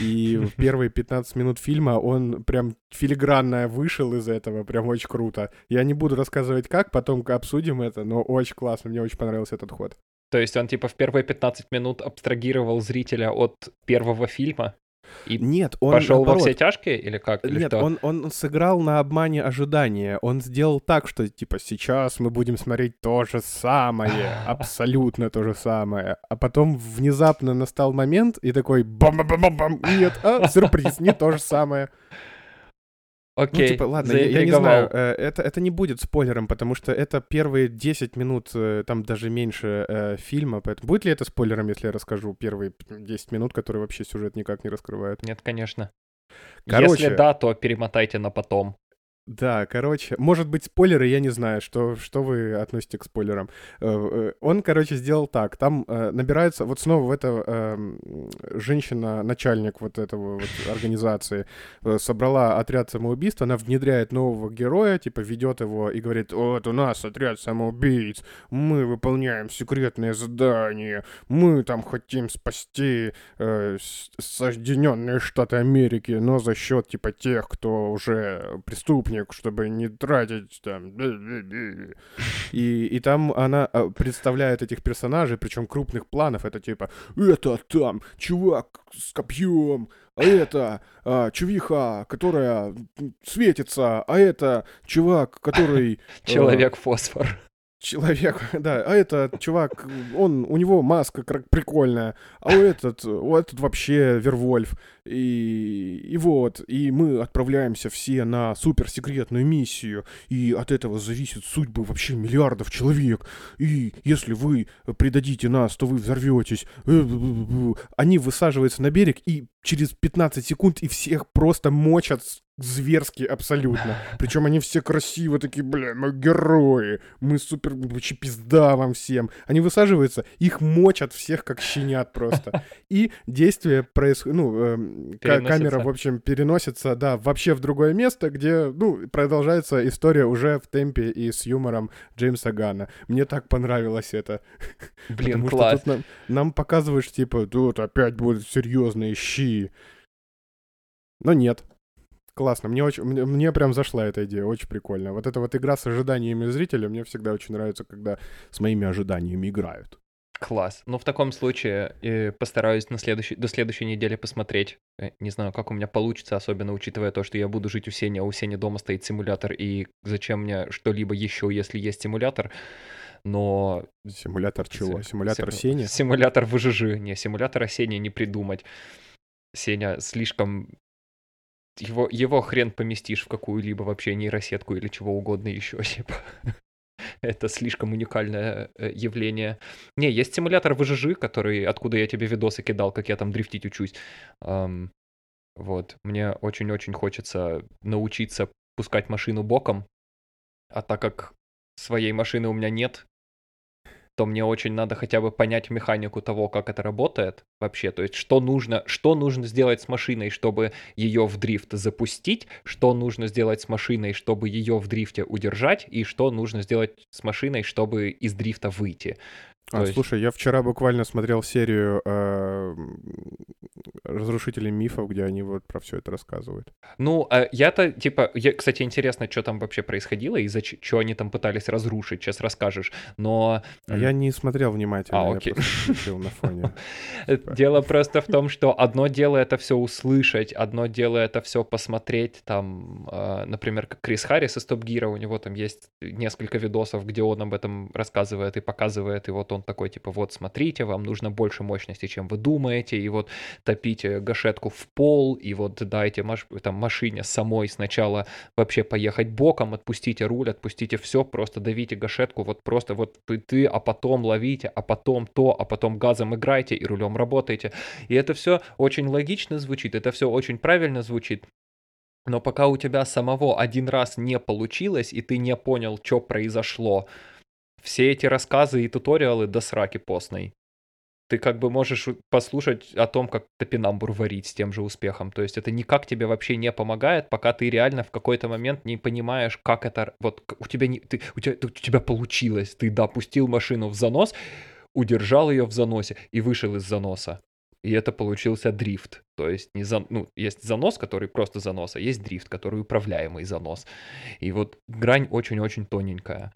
И в первые 15 минут фильма он прям филигранно вышел из этого, прям очень круто. Я не буду рассказывать как, потом обсудим это, но очень классно, мне очень понравился этот ход. То есть он типа в первые 15 минут абстрагировал зрителя от первого фильма и Нет, он пошел во наоборот, все тяжкие или как? Или Нет, что? он, он сыграл на обмане ожидания. Он сделал так, что, типа, сейчас мы будем смотреть то же самое, <laughs> абсолютно то же самое. А потом внезапно настал момент, и такой бам-бам-бам-бам, нет, а, сюрприз, не то же самое. Окей, ну, типа, ладно, я, я не знаю, э, это, это не будет спойлером, потому что это первые 10 минут, э, там даже меньше э, фильма, поэтому будет ли это спойлером, если я расскажу первые 10 минут, которые вообще сюжет никак не раскрывают? Нет, конечно. Короче. Если да, то перемотайте на потом. Да, короче, может быть, спойлеры, я не знаю, что, что вы относите к спойлерам. Э, э, Он, короче, сделал так. Там э, набирается, вот снова в это эм, женщина, начальник вот этого вот <laughs> организации, собрала отряд самоубийств, она внедряет нового героя, типа ведет его и говорит, вот у нас отряд самоубийц, мы выполняем секретные задания, мы там хотим спасти э, Соединенные Штаты Америки, но за счет типа тех, кто уже преступник, чтобы не тратить там. бе-бе-бе». <laughs> И, и там она а, представляет этих персонажей, причем крупных планов. Это типа, это там чувак с копьем, а это а, чувиха, которая светится, а это чувак, который... <laughs> э, Человек-фосфор. Человек, <laughs> да, а этот чувак, он, у него маска прикольная, а у этот, у этот вообще Вервольф, и, и вот, и мы отправляемся все на суперсекретную миссию, и от этого зависит судьбы вообще миллиардов человек, и если вы предадите нас, то вы взорветесь. Э-бу-бу-бу. Они высаживаются на берег, и через 15 секунд и всех просто мочат зверски абсолютно. <laughs> Причем они все красиво такие, бля, мы герои, мы супер, вообще пизда вам всем. Они высаживаются, их мочат всех как щенят просто. <laughs> И действие происходит, ну, камера, в общем, переносится, да, вообще в другое место, где, ну, продолжается история уже в темпе и с юмором Джеймса Гана. Мне так понравилось это. <laughs> Блин, Потому класс. что тут нам, нам показываешь, типа, тут опять будут серьезные щи. Но нет. Классно, мне, очень, мне, мне прям зашла эта идея, очень прикольно. Вот эта вот игра с ожиданиями зрителя, мне всегда очень нравится, когда с моими ожиданиями играют. Класс. Ну, в таком случае э, постараюсь на следующей, до следующей недели посмотреть. Э, Не знаю, как у меня получится, особенно учитывая то, что я буду жить у Сени, а у Сени дома стоит симулятор, и зачем мне что-либо еще, если есть симулятор. Но... Симулятор чего? Си- Симулятор симу- Сени? Симулятор ВЖЖ. Не, симулятора Сени не придумать. Сеня слишком... Его, его хрен поместишь в какую-либо вообще нейросетку или чего угодно еще, <laughs> типа. <laughs> Это слишком уникальное э, явление. Не, есть симулятор ВЖЖ, который, откуда я тебе видосы кидал, как я там дрифтить учусь. Вот, мне очень-очень хочется научиться пускать машину боком, а так как своей машины у меня нет, то мне очень надо хотя бы понять механику того, как это работает вообще. То есть, что нужно, что нужно сделать с машиной, чтобы ее в дрифт запустить, что нужно сделать с машиной, чтобы ее в дрифте удержать, и что нужно сделать с машиной, чтобы из дрифта выйти. А, есть- слушай, я вчера буквально смотрел серию э, разрушителей мифов, где они вот про все это рассказывают. Ну, а я-то, типа, я, кстати, интересно, что там вообще происходило и за что они там пытались разрушить, сейчас расскажешь. Но А я не смотрел внимательно, А, я окей. включил на фоне. Э, <laughs> Дело просто в том, что одно дело это все услышать, одно дело это все посмотреть, там, э, например, как Крис Харрис из Топ Гира, у него там есть несколько видосов, где он об этом рассказывает и показывает, и вот он такой, типа, вот смотрите, вам нужно больше мощности, чем вы думаете, и вот топите гашетку в пол, и вот дайте маш- там, машине самой сначала вообще поехать боком, отпустите руль, отпустите все, просто давите гашетку, вот просто вот ты, ты, а потом ловите, а потом то, а потом газом играйте и рулем работаете. И это все очень логично звучит, это все очень правильно звучит. Но пока у тебя самого один раз не получилось, и ты не понял, что произошло, все эти рассказы и туториалы до сраки постной. Ты как бы можешь послушать о том, как топинамбур варить с тем же успехом. То есть это никак тебе вообще не помогает, пока ты реально в какой-то момент не понимаешь, как это... Вот у тебя, не, ты, у, тебя, у тебя получилось. Ты допустил машину в занос, удержал ее в заносе и вышел из заноса. И это получился дрифт. То есть не за, ну, есть занос, который просто занос, а есть дрифт, который управляемый занос. И вот грань очень-очень тоненькая.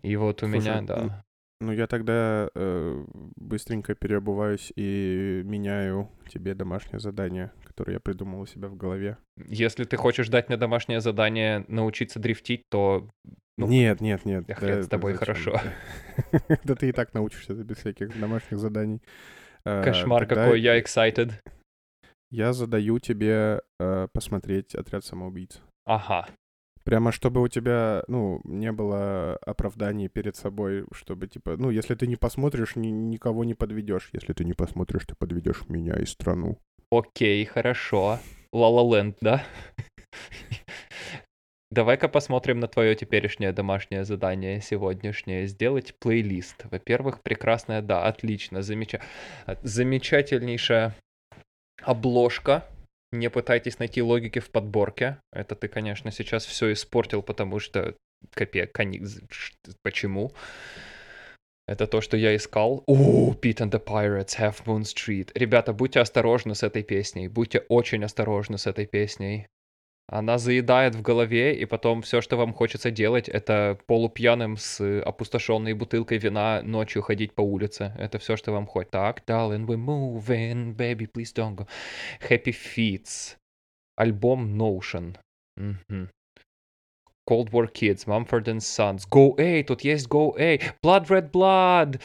И вот у Слушай, меня, да. Ну, я тогда э, быстренько переобуваюсь и меняю тебе домашнее задание, которое я придумал у себя в голове. Если ты хочешь дать мне домашнее задание научиться дрифтить, то Ну, нет, нет, нет. да хрен с тобой, хорошо. <laughs> Да ты и так научишься без всяких домашних заданий. Э, кошмар какой, я excited. Я задаю тебе э, посмотреть «Отряд самоубийц». Ага. Прямо чтобы у тебя, ну, не было оправданий перед собой, чтобы, типа, ну, если ты не посмотришь, ни- никого не подведешь. Если ты не посмотришь, ты подведешь меня и страну. Окей, хорошо. Land, да? <laughs> Давай-ка посмотрим на твое теперешнее домашнее задание сегодняшнее. Сделать плейлист. Во-первых, прекрасная, да, отлично, замеча... замечательнейшая обложка. Не пытайтесь найти логики в подборке. Это ты, конечно, сейчас все испортил, потому что копе... кони- Почему? Это то, что я искал. О, Pete and the Pirates, Half Moon Street. Ребята, будьте осторожны с этой песней. Будьте очень осторожны с этой песней. Она заедает в голове, и потом все, что вам хочется делать, это полупьяным с опустошенной бутылкой вина ночью ходить по улице. Это все, что вам хочется. Так, darling, we're moving, baby, please don't go. Happy Feets. Альбом Notion. Мгм. Cold War Kids, Mumford and Sons, Go A, тут есть Go A, Blood Red Blood,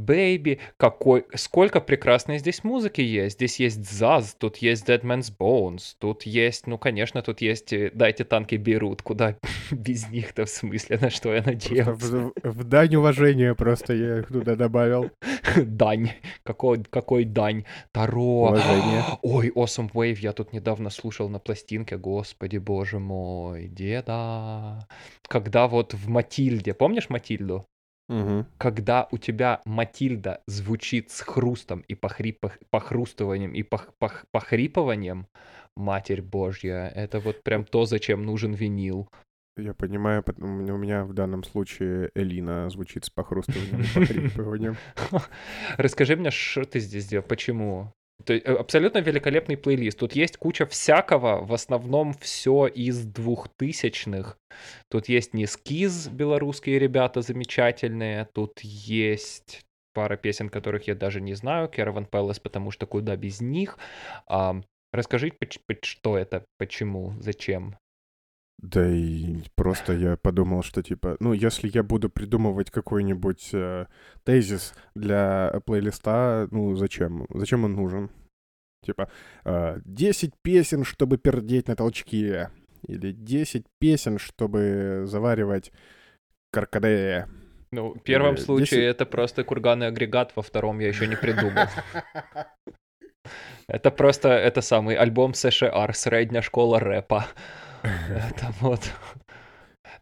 Baby, какой, сколько прекрасной здесь музыки есть, здесь есть Zaz, тут есть Dead Man's Bones, тут есть, ну, конечно, тут есть э, Дайте танки берут, куда <laughs> без них-то в смысле, на что я надеялся. в, в дань уважения просто я их туда добавил. <laughs> Дань, какой, какой дань, Таро, Уважение. <gasps> ой, Awesome Wave я тут недавно слушал на пластинке, господи, боже мой, деда, когда вот в Матильде, помнишь Матильду? Мгм. когда у тебя Матильда звучит с хрустом и похрип- похрустыванием и пох- пох- похрипыванием, Матерь Божья, это вот прям то, зачем нужен винил. Я понимаю, у меня в данном случае Элина звучит с похрустыванием и похрипыванием. <laughs> Расскажи мне, что ты здесь делал, почему? То есть, э, абсолютно великолепный плейлист. Тут есть куча всякого, в основном все из двухтысячных. Тут есть не скиз, белорусские ребята замечательные. Тут есть пара песен, которых я даже не знаю. Caravan Palace, потому что куда без них. Ам, расскажи, что это, почему, зачем. Да и просто я подумал, что типа, ну, если я буду придумывать какой-нибудь э, тезис для плейлиста, ну, зачем? Зачем он нужен? Типа, э, 10 песен, чтобы пердеть на толчке. Или 10 песен, чтобы заваривать каркаде. Ну, в первом Э, случае 10 это просто курганный агрегат, во втором я еще не придумал. <laughs> Это просто, это самый альбом США, средняя школа рэпа. <laughs> Это вот.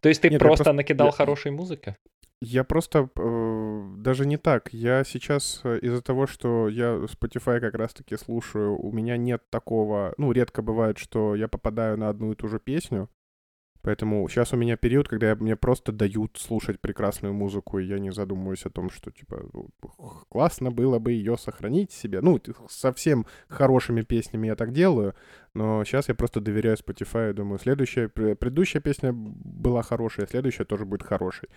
То есть ты Нет, просто просто- накидал я- хорошей музыки? Я просто э, даже не так. Я сейчас э, из-за того, что я Spotify как раз-таки слушаю, у меня нет такого. Ну, редко бывает, что я попадаю на одну и ту же песню. Поэтому сейчас у меня период, когда я- мне просто дают слушать прекрасную музыку, и я не задумываюсь о том, что, типа, ну, классно было бы ее сохранить себе. Ну, совсем хорошими песнями я так делаю, но сейчас я просто доверяю Spotify и думаю, следующая, пр- предыдущая песня была хорошая, следующая тоже будет хорошей.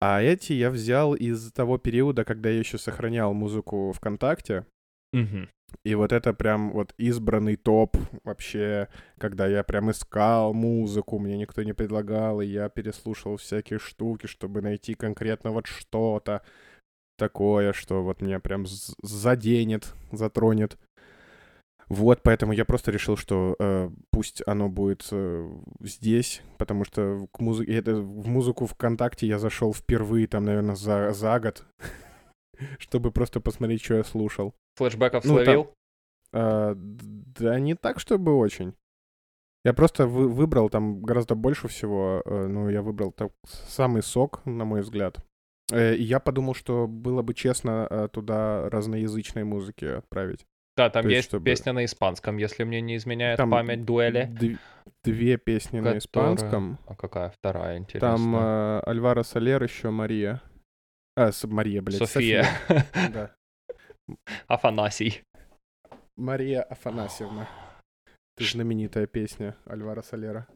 А эти я взял из того периода, когда я еще сохранял музыку ВКонтакте. Мгм. И вот это прям вот избранный топ вообще, когда я прям искал музыку, мне никто не предлагал, и я переслушал всякие штуки, чтобы найти конкретно вот что-то такое, что вот меня прям заденет, затронет. Вот, поэтому я просто решил, что э, пусть оно будет э, здесь, потому что к музыке, это, в музыку ВКонтакте я зашел впервые, там, наверное, за, за год, <laughs> <laughs> чтобы просто посмотреть, что я слушал. Флэшбэков Ну, там- словил? А, д- да не так, чтобы очень. Я просто вы- выбрал там гораздо больше всего, э, ну, я выбрал так, самый сок, на мой взгляд. Э, И я подумал, что было бы честно э, туда разноязычной музыки отправить. Да, там то есть есть чтобы- песня на испанском, если мне не изменяет Там память дуэли. Д- Две песни на Которая- испанском. А какая вторая, интересно? Там э, Альваро Солер, еще Мария. А, Мария, блядь, София. Да. Афанасий. Мария Афанасьевна. Это знаменитая песня Альвара Солера.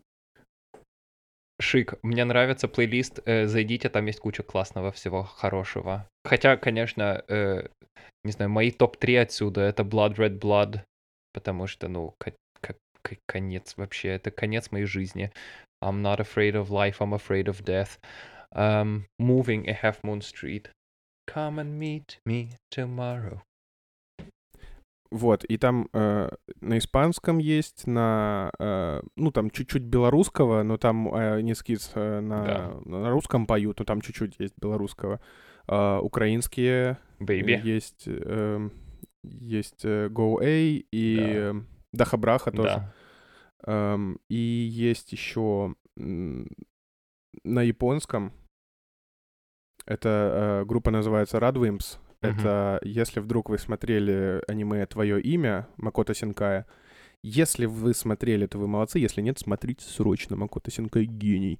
Шик, мне нравится плейлист, э, зайдите, там есть куча классного всего хорошего. Хотя, конечно, э, не знаю, мои топ-3 отсюда это Blood Red Blood, потому что, ну, ко- ко- конец вообще, это конец моей жизни. I'm not afraid of life, I'm afraid of death. Um, moving a Half Moon Street. Come and meet me tomorrow. Вот, и там э, на испанском есть, на, э, ну, там чуть-чуть белорусского, но там э, не скиз э, на, Да. на русском поют, но там чуть-чуть есть белорусского. А, украинские Baby. есть, э, есть э, Go A и Да. э, Даха Браха тоже. Да. Эм, и есть еще на японском. Это э, группа называется Radwimps. Мгм. Это если вдруг вы смотрели аниме «Твое имя» Макото Синкая. Если вы смотрели, то вы молодцы. Если нет, смотрите срочно. Макото Синкай гений.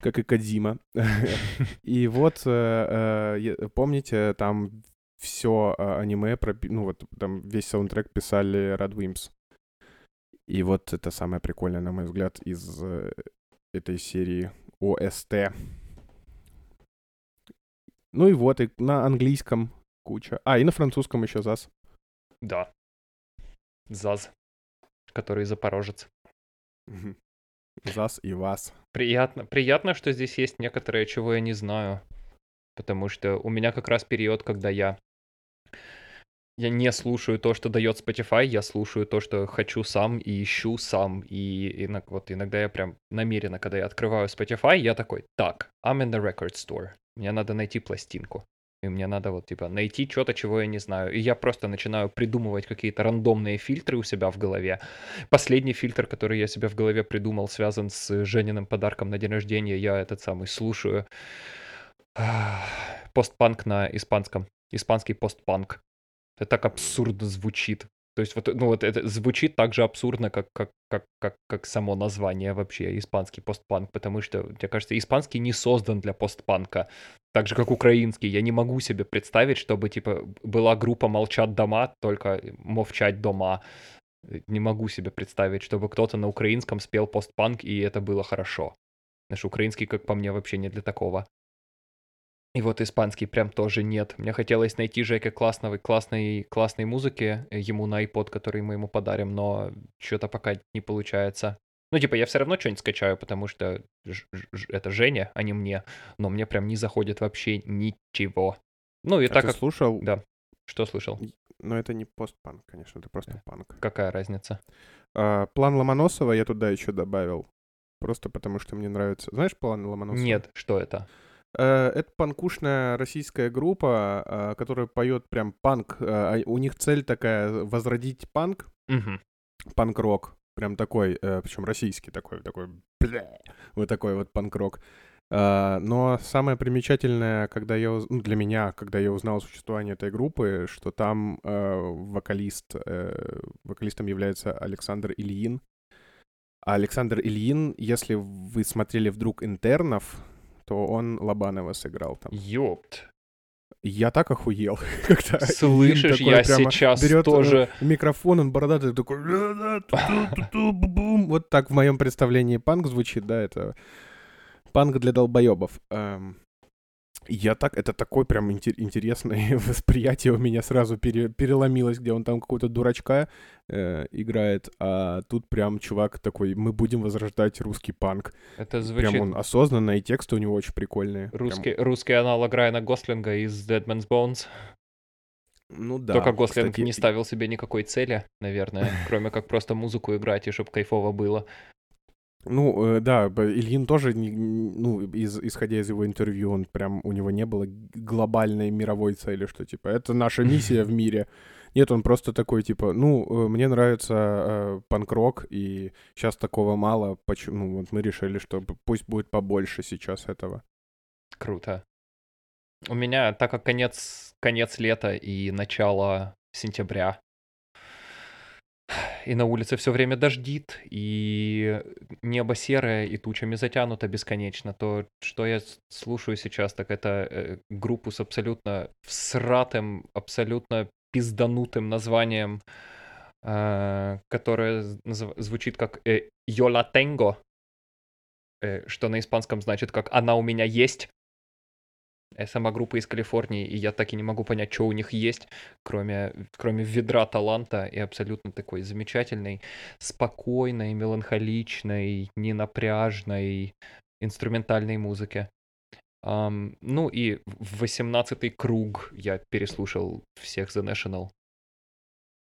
Как и Кадзима. <laughs> И вот, э, э, помните, там все аниме, пропи- ну вот там весь саундтрек писали Radwimps. И вот это самое прикольное, на мой взгляд, из э, этой серии ОСТ. Ну и вот, и на английском куча. А, и на французском еще ЗАС. Да. Заз, который запорожец. ЗАС и ВАС. Приятно, приятно, что здесь есть некоторое, чего я не знаю. Потому что у меня как раз период, когда я я не слушаю то, что дает Spotify, я слушаю то, что хочу сам и ищу сам. И иног- вот иногда я прям намеренно, когда я открываю Spotify, я такой, так, I'm in the record store. Мне надо найти пластинку. И мне надо вот, типа, найти что-то, чего я не знаю. И я просто начинаю придумывать какие-то рандомные фильтры у себя в голове. Последний фильтр, который я себе в голове придумал, связан с Жениным подарком на день рождения. Я этот самый слушаю Постпанк на испанском. Испанский постпанк. Это так абсурдно звучит. То есть вот, ну вот это звучит так же абсурдно, как, как, как, как, как само название вообще, испанский постпанк, потому что, мне кажется, испанский не создан для постпанка, так же, как украинский. Я не могу себе представить, чтобы, типа, была группа «Молчат дома», только «Мовчать дома». Не могу себе представить, чтобы кто-то на украинском спел постпанк, и это было хорошо. Наш украинский, как по мне, вообще не для такого. И вот испанский прям тоже нет. Мне хотелось найти Жеке классного, классной, классной музыки э, ему на iPod, который мы ему подарим, но что-то пока не получается. Ну, типа, я все равно что-нибудь скачаю, потому что это Женя, а не мне. Но мне прям не заходит вообще ничего. Ну, и а так ты как... слушал? Да. Что слышал? Но это не постпанк, конечно, это просто панк. Какая разница? А, план Ломоносова я туда еще добавил. Просто потому что мне нравится. Знаешь план Ломоносова? Нет, что это? Э, это панкушная российская группа, а, которая поет прям панк. А, а у них цель такая возродить панк, Мгм. панк-рок, прям такой, э, причем российский такой, такой, бля, вот такой вот панк-рок. Но самое примечательное, когда я уз- ну, для меня, когда я узнал о существовании этой группы, что там э, вокалист, э, вокалистом является Александр Ильин. А Александр Ильин, если вы смотрели вдруг интернов, то он Лобанова сыграл там. Ёпт. Я так охуел, <laughs> когда Слышишь, я сейчас берет, э, тоже... микрофон, он бородатый такой, вот так в моем представлении панк звучит, да, это панк для долбоебов. Эм, Я так, это такое прям интер- интересное <laughs> восприятие у меня сразу пере- переломилось, где он там какого-то дурачка э, играет, а тут прям чувак такой, мы будем возрождать русский панк. Это звучит... Прям он осознанно, и тексты у него очень прикольные. Прям- Русский, русский аналог Райана Гослинга из Dead Man's Bones. ну да. Только Гослинг кстати, не ставил себе никакой цели, наверное, кроме как просто музыку играть и чтобы кайфово было. Ну, э, да, Ильин тоже, ну, из, исходя из его интервью, он прям, у него не было глобальной мировой цели, что, типа, это наша миссия в мире. Нет, он просто такой, типа, ну, э, мне нравится э, панк-рок, и сейчас такого мало, почему, вот мы решили, что пусть будет побольше сейчас этого. Круто. У меня, так как конец, конец лета и начало сентября, и на улице все время дождит, и небо серое, и тучами затянуто бесконечно, то что я слушаю сейчас, так это э, группу с абсолютно всратым, абсолютно пизданутым названием, э, которое звучит как э, «Yo la tengo», э, что на испанском значит как «Она у меня есть». Сама группа из Калифорнии, и я так и не могу понять, что у них есть, кроме, кроме ведра таланта и абсолютно такой замечательной, спокойной, меланхоличной, ненапряжной инструментальной музыки. Ам, ну и в 18-й круг я переслушал всех The National.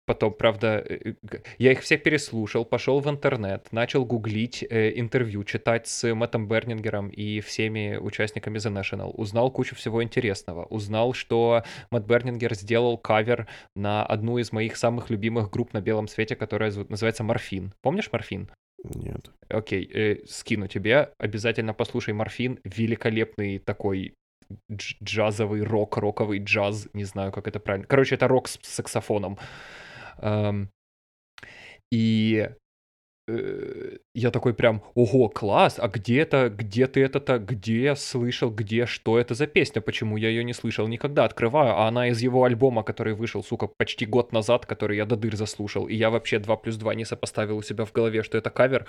Потом, правда, э, г- я их всех переслушал, пошел в интернет, начал гуглить э, интервью, читать с Мэттом Бернингером и всеми участниками The National. Узнал кучу всего интересного. Узнал, что Мэтт Бернингер сделал кавер на одну из моих самых любимых групп на белом свете, которая называется Морфин. Помнишь Морфин? Нет. Окей, э, скину тебе. Обязательно послушай Морфин. Великолепный такой дж- джазовый рок, роковый джаз. Не знаю, как это правильно. Короче, это рок с саксофоном. И я такой прям, ого, класс, а где это, где ты это-то, где я слышал, где, что это за песня, почему я ее не слышал? Никогда, открываю, а она из его альбома, который вышел, сука, почти год назад, который я до дыр заслушал, и я вообще 2 плюс 2 не сопоставил у себя в голове, что это кавер,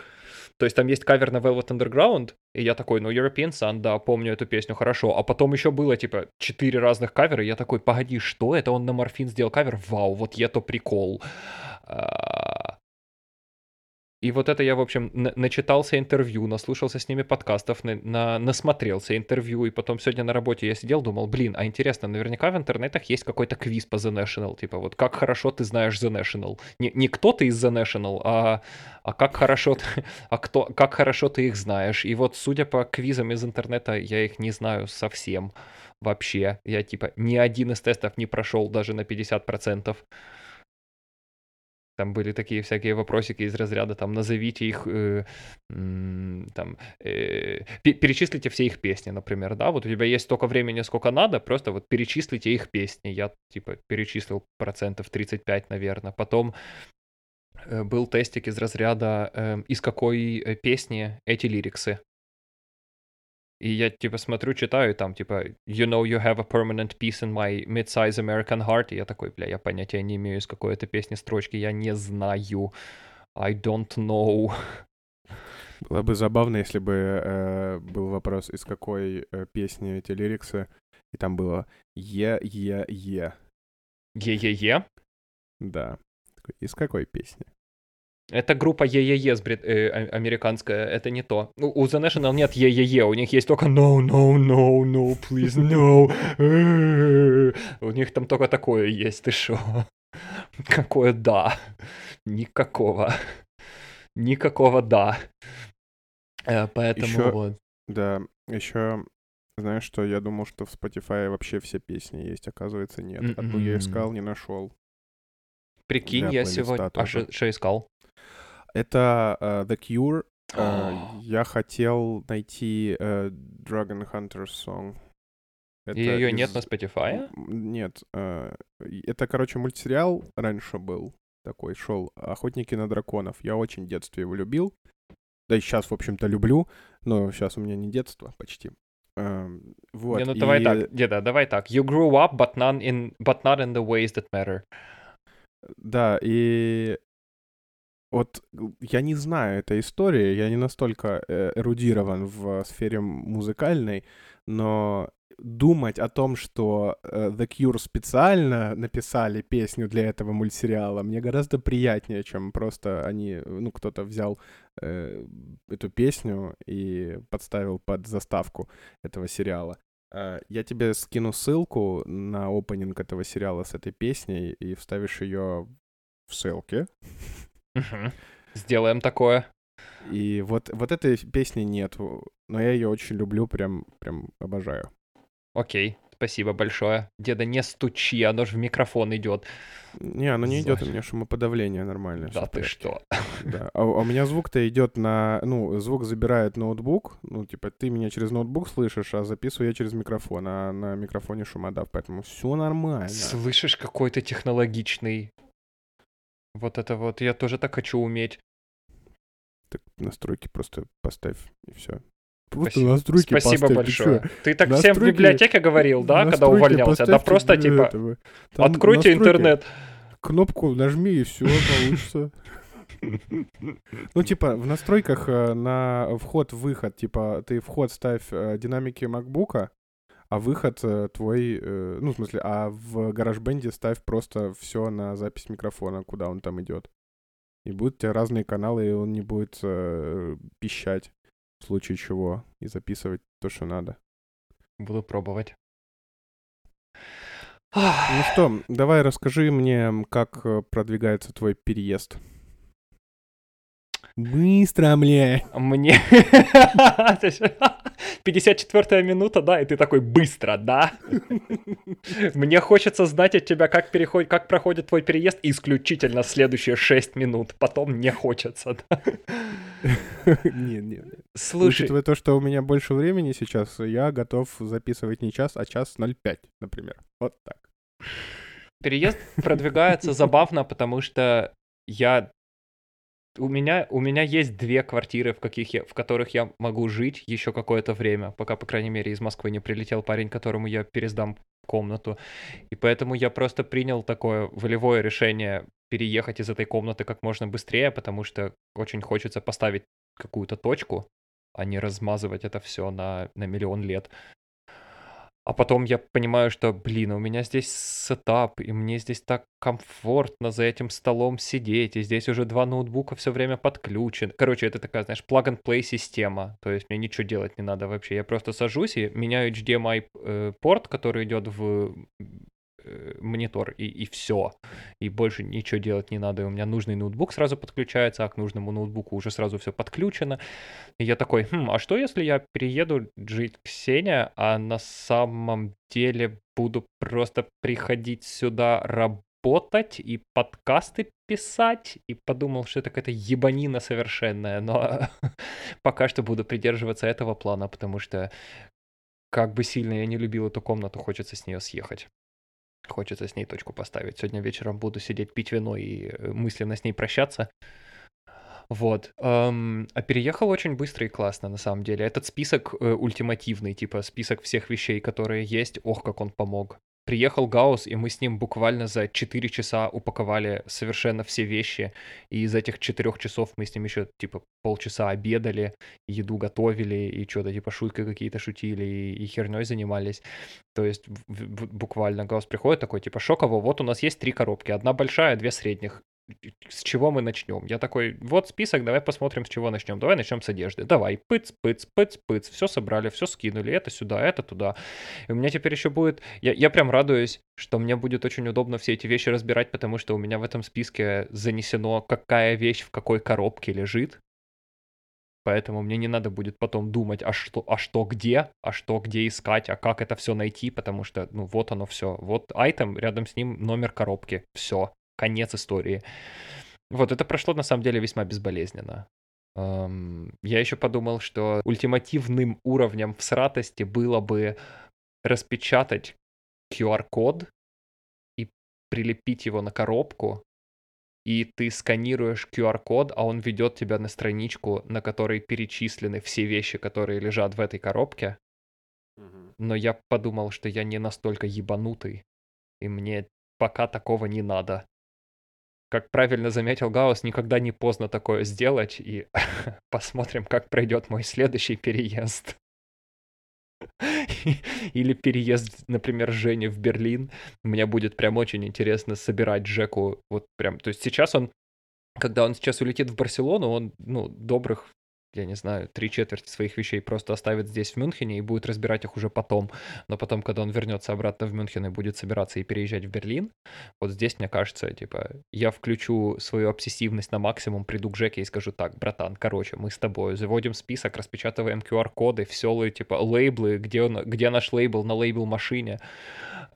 то есть там есть кавер на Velvet Underground, и я такой, ну, European Sun, да, помню эту песню, хорошо. А потом еще было, типа, четыре разных кавера, и я такой, погоди, что это? Он на Морфин сделал кавер? Вау, вот это прикол. И вот это я, в общем, на- начитался интервью, наслушался с ними подкастов, на- на- насмотрелся интервью, и потом сегодня на работе я сидел, думал, блин, а интересно, наверняка в интернетах есть какой-то квиз по The National, типа вот как хорошо ты знаешь The National. Не, не кто ты из The National, а, а как хорошо ты, а кто, как хорошо ты их знаешь. И вот, судя по квизам из интернета, я их не знаю совсем вообще. Я, типа, ни один из тестов не прошел даже на 50%. Там были такие всякие вопросики из разряда, там, назовите их, э, там, э, пе- перечислите все их песни, например, да, вот у тебя есть столько времени, сколько надо, просто вот перечислите их песни. Я, типа, перечислил процентов 35, наверное. Потом э, был тестик из разряда, э, из какой э, песни эти лириксы. И я, типа, смотрю, читаю, там, типа, you know you have a permanent piece in my mid-size American heart. И я такой, бля, я понятия не имею, из какой это песни строчки, я не знаю. I don't know. Было бы забавно, если бы э, был вопрос, из какой э, песни эти lyrics ы, и там было «Е-Е-Е». Е-е-е. Да. Из какой песни? Это группа Е-Е-Е брит- э, а- американская, это не то. Ну, у The National нет yeah, yeah, yeah, у них есть только No, no, no, no, please, no. У них там только такое есть, ты шо? Какое да? Никакого. Никакого да. Э, Поэтому Ещё- вот. Да, еще знаешь что, я думал, что в Spotify вообще все песни есть, оказывается, нет. Одну я М-м. искал, не нашел. Прикинь, я сегодня... А что искал? Это э, The Cure. Э, А. я хотел найти э, Dragon Hunter Song. Это ее нет из- на Spotify? Нет. и это, короче, мультсериал раньше был такой, шел «Охотники на драконов». Я очень в детстве его любил. Да и сейчас, в общем-то, люблю, но сейчас у меня не детство почти. Эм, Вот. Не, ну давай и- так, деда, давай так. You grew up, but, none in, but not in the ways that matter. Да, и вот я не знаю этой истории, я не настолько э, эрудирован в сфере музыкальной, но думать о том, что э, The Cure специально написали песню для этого мультсериала, мне гораздо приятнее, чем просто они, ну, кто-то взял э, эту песню и подставил под заставку этого сериала. Э, Я тебе скину ссылку на опенинг этого сериала с этой песней и вставишь ее в ссылке. Мгм. Сделаем такое. И вот, вот этой песни нет, но я ее очень люблю, прям, прям обожаю. Окей, спасибо большое. Деда, не стучи, оно же в микрофон идет. Не, оно не идет, у меня шумоподавление нормальное. Да ты что? Да. А, у а у меня звук-то идет на... Ну, звук забирает ноутбук. Ну, типа, ты меня через ноутбук слышишь, а записываю я через микрофон. А на микрофоне шумодав, поэтому все нормально. Слышишь, какой ты технологичный. Вот это вот, я тоже так хочу уметь. Так настройки просто поставь, и все. Просто Спасибо. настройки Спасибо поставь, ты большое. чё? Ты так всем в Настройки- библиотеке говорил, да, когда Настройки увольнялся? Да просто типа, этого. Там откройте настройки, интернет. Кнопку нажми, и все получится. <laughs> Ну, типа, в настройках э, на вход-выход, типа, ты вход ставь э, динамики макбука, а выход э, твой, э, ну, в смысле, а в гараж-бенде ставь просто все на запись микрофона, куда он там идет. И будут у тебя разные каналы, и он не будет э, пищать в случае чего и записывать то, что надо. Буду пробовать. Ну что, давай расскажи мне, как э, продвигается твой переезд. Быстро, бля. Мне... <laughs> 54 <laughs> минута, да, и ты такой быстро, да? <laughs> Мне хочется знать от тебя, как, переход... как проходит твой переезд исключительно следующие 6 минут. Потом не хочется. да. Не, не, не. Слушай, Учитывая то, что у меня больше времени сейчас, я готов записывать не час, а час 05, например. Вот так. переезд продвигается забавно, потому что я у меня, у меня есть две квартиры, в, каких я, в которых я могу жить еще какое-то время, пока, по крайней мере, из Москвы не прилетел парень, которому я пересдам комнату. И поэтому я просто принял такое волевое решение переехать из этой комнаты как можно быстрее, потому что очень хочется поставить какую-то точку, а не размазывать это все на, на миллион лет. А потом я понимаю, что, блин, у меня здесь сетап, и мне здесь так комфортно за этим столом сидеть, и здесь уже два ноутбука все время подключены. Короче, это такая, знаешь, plug-and-play система, то есть мне ничего делать не надо вообще. Я просто сажусь и меняю HDMI э, который идет в монитор, и, и все. И больше ничего делать не надо. И у меня нужный ноутбук сразу подключается, а к нужному ноутбуку уже сразу все подключено. И я такой, хм, а что если я перееду жить к Сене, а на самом деле буду просто приходить сюда работать, и подкасты писать, и подумал, что это какая-то ебанина совершенная, но <laughs> пока что буду придерживаться этого плана, потому что как бы сильно я не любил эту комнату, хочется с нее съехать. Хочется с ней точку поставить. Сегодня вечером буду сидеть пить вино и э, мысленно с ней прощаться. Вот. Эм, а переехал очень быстро и классно, на самом деле. Этот список э, ультимативный, типа список всех вещей, которые есть. Ох, как он помог. Приехал Гаус, и мы с ним буквально за 4 часа упаковали совершенно все вещи. И из этих 4 часов мы с ним еще, типа, полчаса обедали, еду готовили, и что-то, типа, шутки какие-то шутили, и, и херней занимались. То есть, буквально Гаус приходит такой, типа, шоково, вот у нас есть три коробки, одна большая, две средних с чего мы начнем? Я такой, вот список, давай посмотрим, с чего начнем. Давай начнем с одежды. Давай, пыц, пыц, пыц, пыц. Все собрали, все скинули, это сюда, это туда. И у меня теперь еще будет... Я, я прям радуюсь, что мне будет очень удобно все эти вещи разбирать, потому что у меня в этом списке занесено, какая вещь в какой коробке лежит. Поэтому мне не надо будет потом думать, а что, а что где, а что где искать, а как это все найти, потому что, ну, вот оно все. Вот айтем, рядом с ним номер коробки. Все конец истории. Вот, это прошло на самом деле весьма безболезненно. Um, я еще подумал, что ультимативным уровнем в сратости было бы распечатать QR-код и прилепить его на коробку, и ты сканируешь QR-код, а он ведет тебя на страничку, на которой перечислены все вещи, которые лежат в этой коробке. Но я подумал, что я не настолько ебанутый, и мне пока такого не надо как правильно заметил Гаус, никогда не поздно такое сделать, и <laughs> посмотрим, как пройдет мой следующий переезд. <laughs> Или переезд, например, Жени в Берлин. Мне будет прям очень интересно собирать Джеку вот прям... То есть сейчас он, когда он сейчас улетит в Барселону, он, ну, добрых я не знаю, три четверти своих вещей просто оставит здесь, в Мюнхене, и будет разбирать их уже потом. Но потом, когда он вернется обратно в Мюнхен и будет собираться и переезжать в Берлин, вот здесь, мне кажется, типа, я включу свою обсессивность на максимум, приду к Жеке и скажу так, братан, короче, мы с тобой заводим список, распечатываем QR-коды, все, типа, лейблы, где, он, где наш лейбл на лейбл-машине.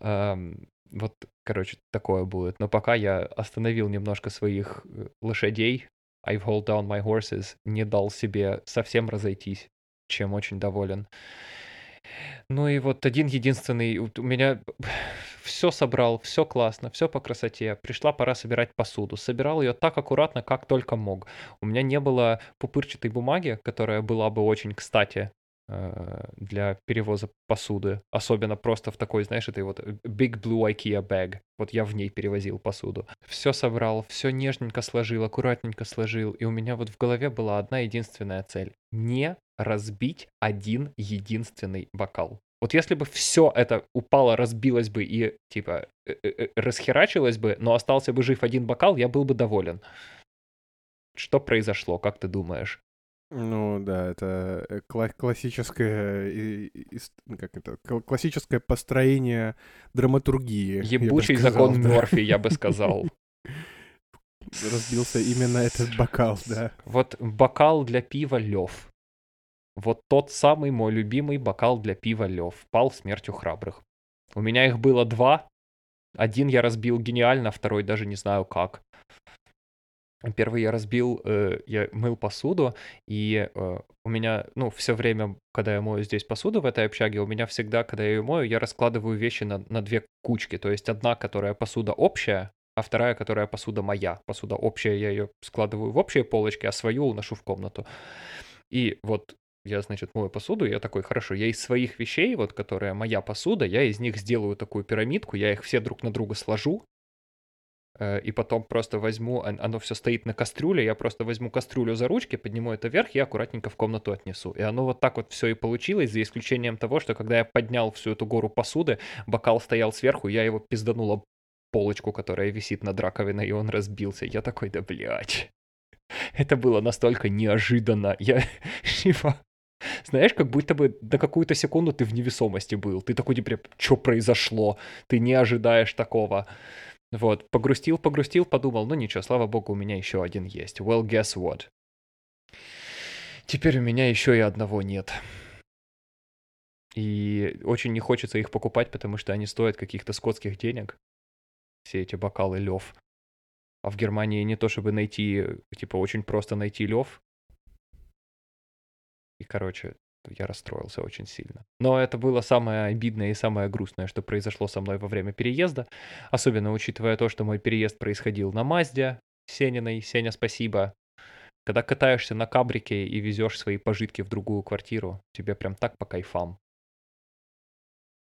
Эм, вот, короче, такое будет. Но пока я остановил немножко своих э, лошадей, I've hold down my horses, не дал себе совсем разойтись, чем очень доволен. Ну и вот один единственный, у меня все собрал, все классно, все по красоте. Пришла пора собирать посуду. Собирал ее так аккуратно, как только мог. У меня не было пупырчатой бумаги, которая была бы очень кстати для перевоза посуды. Особенно просто в такой, знаешь, этой вот Big Blue IKEA bag. Вот я в ней перевозил посуду. Все собрал, все нежненько сложил, аккуратненько сложил. И у меня вот в голове была одна единственная цель. Не разбить один единственный бокал. Вот если бы все это упало, разбилось бы и, типа, э, э, расхерачилось бы, но остался бы жив один бокал, я был бы доволен. Что произошло, как ты думаешь? Ну да, это э, кла- классическое, и, как это, классическое построение драматургии. Ебучий закон да. Морфи, я бы сказал. Разбился именно этот бокал, да. Вот бокал для пива Лев. Вот тот самый мой любимый бокал для пива Лев. Пал смертью храбрых. У меня их было два. Один я разбил гениально, второй даже не знаю как. Первый я разбил, э, я мыл посуду, и э, у меня, ну, все время, когда я мою здесь посуду в этой общаге, у меня всегда, когда я ее мою, я раскладываю вещи на, на две кучки. То есть одна, которая посуда общая, а вторая, которая посуда моя. Посуда общая, я ее складываю в общие полочки, а свою уношу в комнату. И вот я, значит, мою посуду, я такой, хорошо, я из своих вещей, вот, которая моя посуда, я из них сделаю такую пирамидку, я их все друг на друга сложу, и потом просто возьму, оно все стоит на кастрюле, я просто возьму кастрюлю за ручки, подниму это вверх и аккуратненько в комнату отнесу. И оно вот так вот все и получилось, за исключением того, что когда я поднял всю эту гору посуды, бокал стоял сверху, я его пизданул об полочку, которая висит над раковиной, и он разбился. Я такой, да блядь. <laughs> Это было настолько неожиданно. Я, <laughs> типа, знаешь, как будто бы на какую-то секунду ты в невесомости был. Ты такой, типа, что произошло? Ты не ожидаешь такого. Вот, погрустил, погрустил, подумал, ну ничего, слава богу, у меня еще один есть. Well, guess what? Теперь у меня еще и одного нет. И очень не хочется их покупать, потому что они стоят каких-то скотских денег. все эти бокалы лев. А в Германии не то чтобы найти, типа очень просто найти лев. И, короче, я расстроился очень сильно. Но это было самое обидное и самое грустное, что произошло со мной во время переезда. Особенно учитывая то, что мой переезд происходил на Мазде Сениной. Сеня, спасибо. Когда катаешься на кабрике и везешь свои пожитки в другую квартиру, тебе прям так по кайфам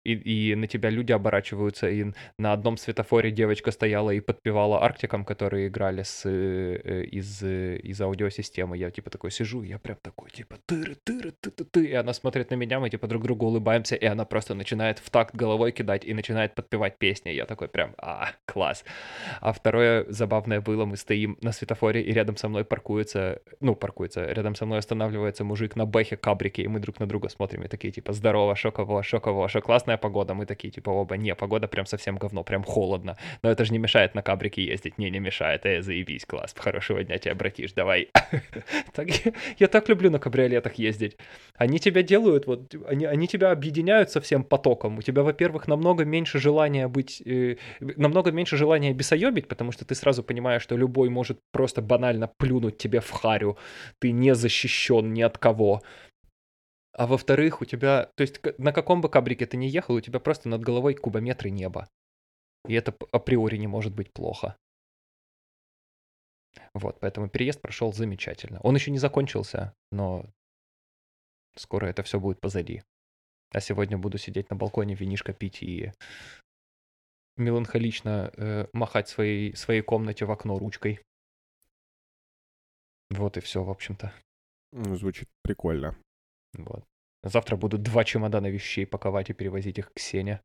и, и на тебя люди оборачиваются, и на одном светофоре девочка стояла и подпевала Арктикам, которые играли с, э, из, из аудиосистемы. Я типа такой сижу, я прям такой, типа, тыры, тыры, ты, ты, ты, и она смотрит на меня, мы типа друг другу улыбаемся, и она просто начинает в такт головой кидать и начинает подпевать песни. Я такой прям, а, класс. А второе забавное было, мы стоим на светофоре, и рядом со мной паркуется, ну, паркуется, рядом со мной останавливается мужик на бэхе кабрике, и мы друг на друга смотрим, и такие, типа, здорово, шоково, шоково, шо, классная классная погода, мы такие, типа, оба, не, погода прям совсем говно, прям холодно. Но это же не мешает на кабрике ездить. Не, не мешает, э, заебись, класс, хорошего дня тебе, братиш, давай. <laughs> я так люблю на кабриолетах ездить. Они тебя делают, вот, они, они тебя объединяют со всем потоком. У тебя, во-первых, намного меньше желания быть, э, намного меньше желания бесоебить, потому что ты сразу понимаешь, что любой может просто банально плюнуть тебе в харю. Ты не защищен ни от кого. А во-вторых, у тебя, то есть на каком бы кабрике ты ни ехал, у тебя просто над головой кубометры неба. И это априори не может быть плохо. Вот, поэтому переезд прошел замечательно. Он еще не закончился, но скоро это все будет позади. А сегодня буду сидеть на балконе, винишко пить и меланхолично э, махать своей, своей комнате в окно ручкой. Вот и все, в общем-то. Звучит прикольно. Вот. Завтра буду два чемодана вещей паковать и перевозить их к Сене.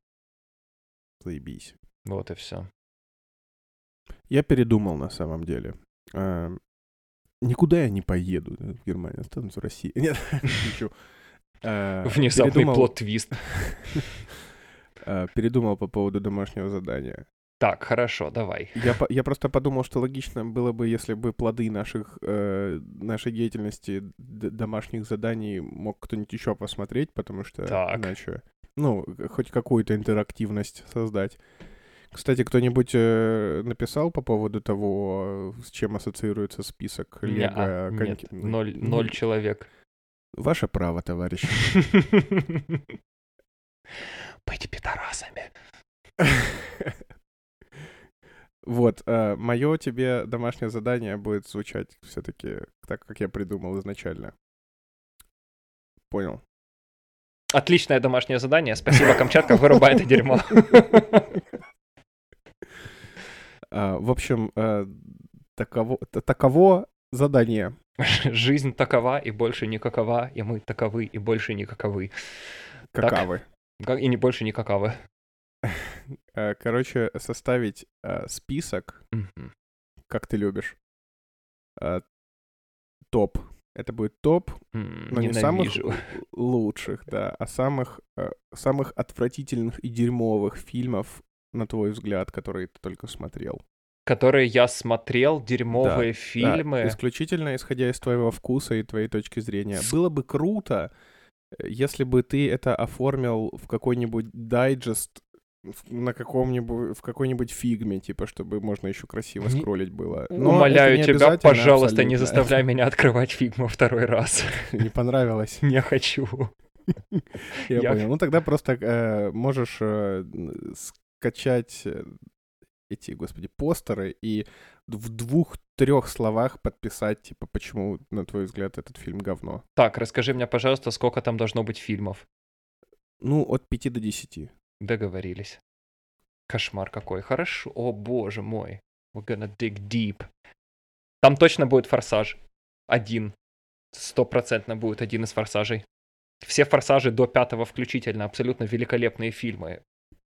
Заебись. Вот и все. Я передумал на самом деле. А, никуда я не поеду в Германию, останусь в России. Нет, <laughs> ничего. А, Внезапный плод-твист. <laughs> А, передумал по поводу домашнего задания. Так, хорошо, давай. Я, я просто подумал, что логично было бы, если бы плоды наших, э, нашей деятельности, домашних заданий мог кто-нибудь еще посмотреть, потому что так. иначе, ну, хоть какую-то интерактивность создать. Кстати, кто-нибудь э, написал по поводу того, с чем ассоциируется список Лего? Нет, ноль, ноль человек. Ваше право, товарищ. <laughs> Быть пидорасами. <laughs> Вот, э, мое тебе домашнее задание будет звучать все-таки так, как я придумал изначально. Понял. Отличное домашнее задание. Спасибо, Камчатка, вырубай это дерьмо. А, в общем, э, таково, задание. Жизнь такова и больше никакова, и мы таковы и больше никаковы. Какавы. И не больше никаковы. <laughs> Э, короче, составить э, список, как ты любишь. Э, топ. Это будет топ, но не самых лучших, да, а самых, самых отвратительных и дерьмовых фильмов, на твой взгляд, которые ты только смотрел. Которые я смотрел, дерьмовые да, фильмы. Да, исключительно исходя из твоего вкуса и твоей точки зрения. Было бы круто, если бы ты это оформил в какой-нибудь дайджест на каком-нибудь, в какой-нибудь фигме, типа, чтобы можно еще красиво скроллить было. Но Умоляю тебя, пожалуйста, абсолютно. не заставляй меня открывать фигму второй раз. <laughs> Не понравилось? <laughs> Не хочу. Я понял. Ну тогда просто э, можешь э, скачать э, эти, господи, постеры и в двух-трех словах подписать, типа, почему, на твой взгляд, этот фильм говно. Так, расскажи мне, пожалуйста, сколько там должно быть фильмов? Ну, от пяти до десяти. Договорились. Кошмар какой. Хорошо. О, боже мой. We're gonna dig deep. Там точно будет форсаж. Один. Стопроцентно будет один из форсажей. Все форсажи до пятого включительно. Абсолютно великолепные фильмы.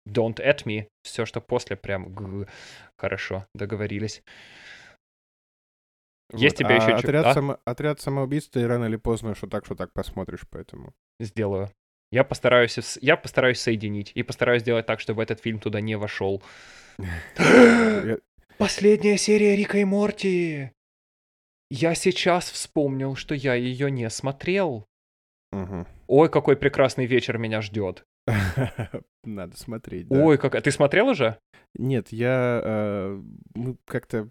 Don't at me. Все, что после, прям г- хорошо. Договорились. Есть вот. тебе а еще отряд, а? само... отряд самоубийц ты рано или поздно что так, что так посмотришь, поэтому. Сделаю. Я постараюсь, я постараюсь соединить и постараюсь сделать так, чтобы этот фильм туда не вошел. <laughs> Последняя серия Рика и Морти. Я сейчас вспомнил, что я ее не смотрел. Ой, какой прекрасный вечер меня ждет. <laughs> Надо смотреть, да. Ой, как... А ты смотрел уже? Нет, я... э, мы как-то,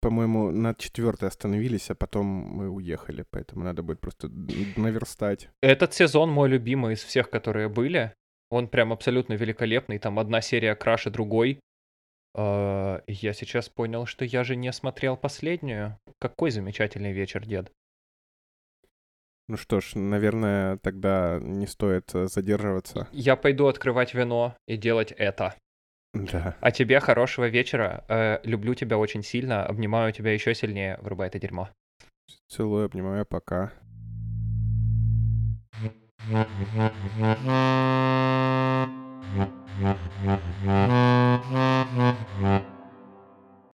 по-моему, на четвертой остановились, а потом мы уехали, поэтому надо будет просто наверстать. Этот сезон мой любимый из всех, которые были. Он прям абсолютно великолепный. Там одна серия краше другой. А, Я сейчас понял, что я же не смотрел последнюю. Какой замечательный вечер, дед. Ну что ж, наверное, тогда не стоит э, задерживаться. Я пойду открывать вино и делать это. Да. А тебе хорошего вечера. Э, люблю тебя очень сильно. Обнимаю тебя еще сильнее. Врубай это дерьмо. Целую, обнимаю, пока. Mm-hmm. <laughs>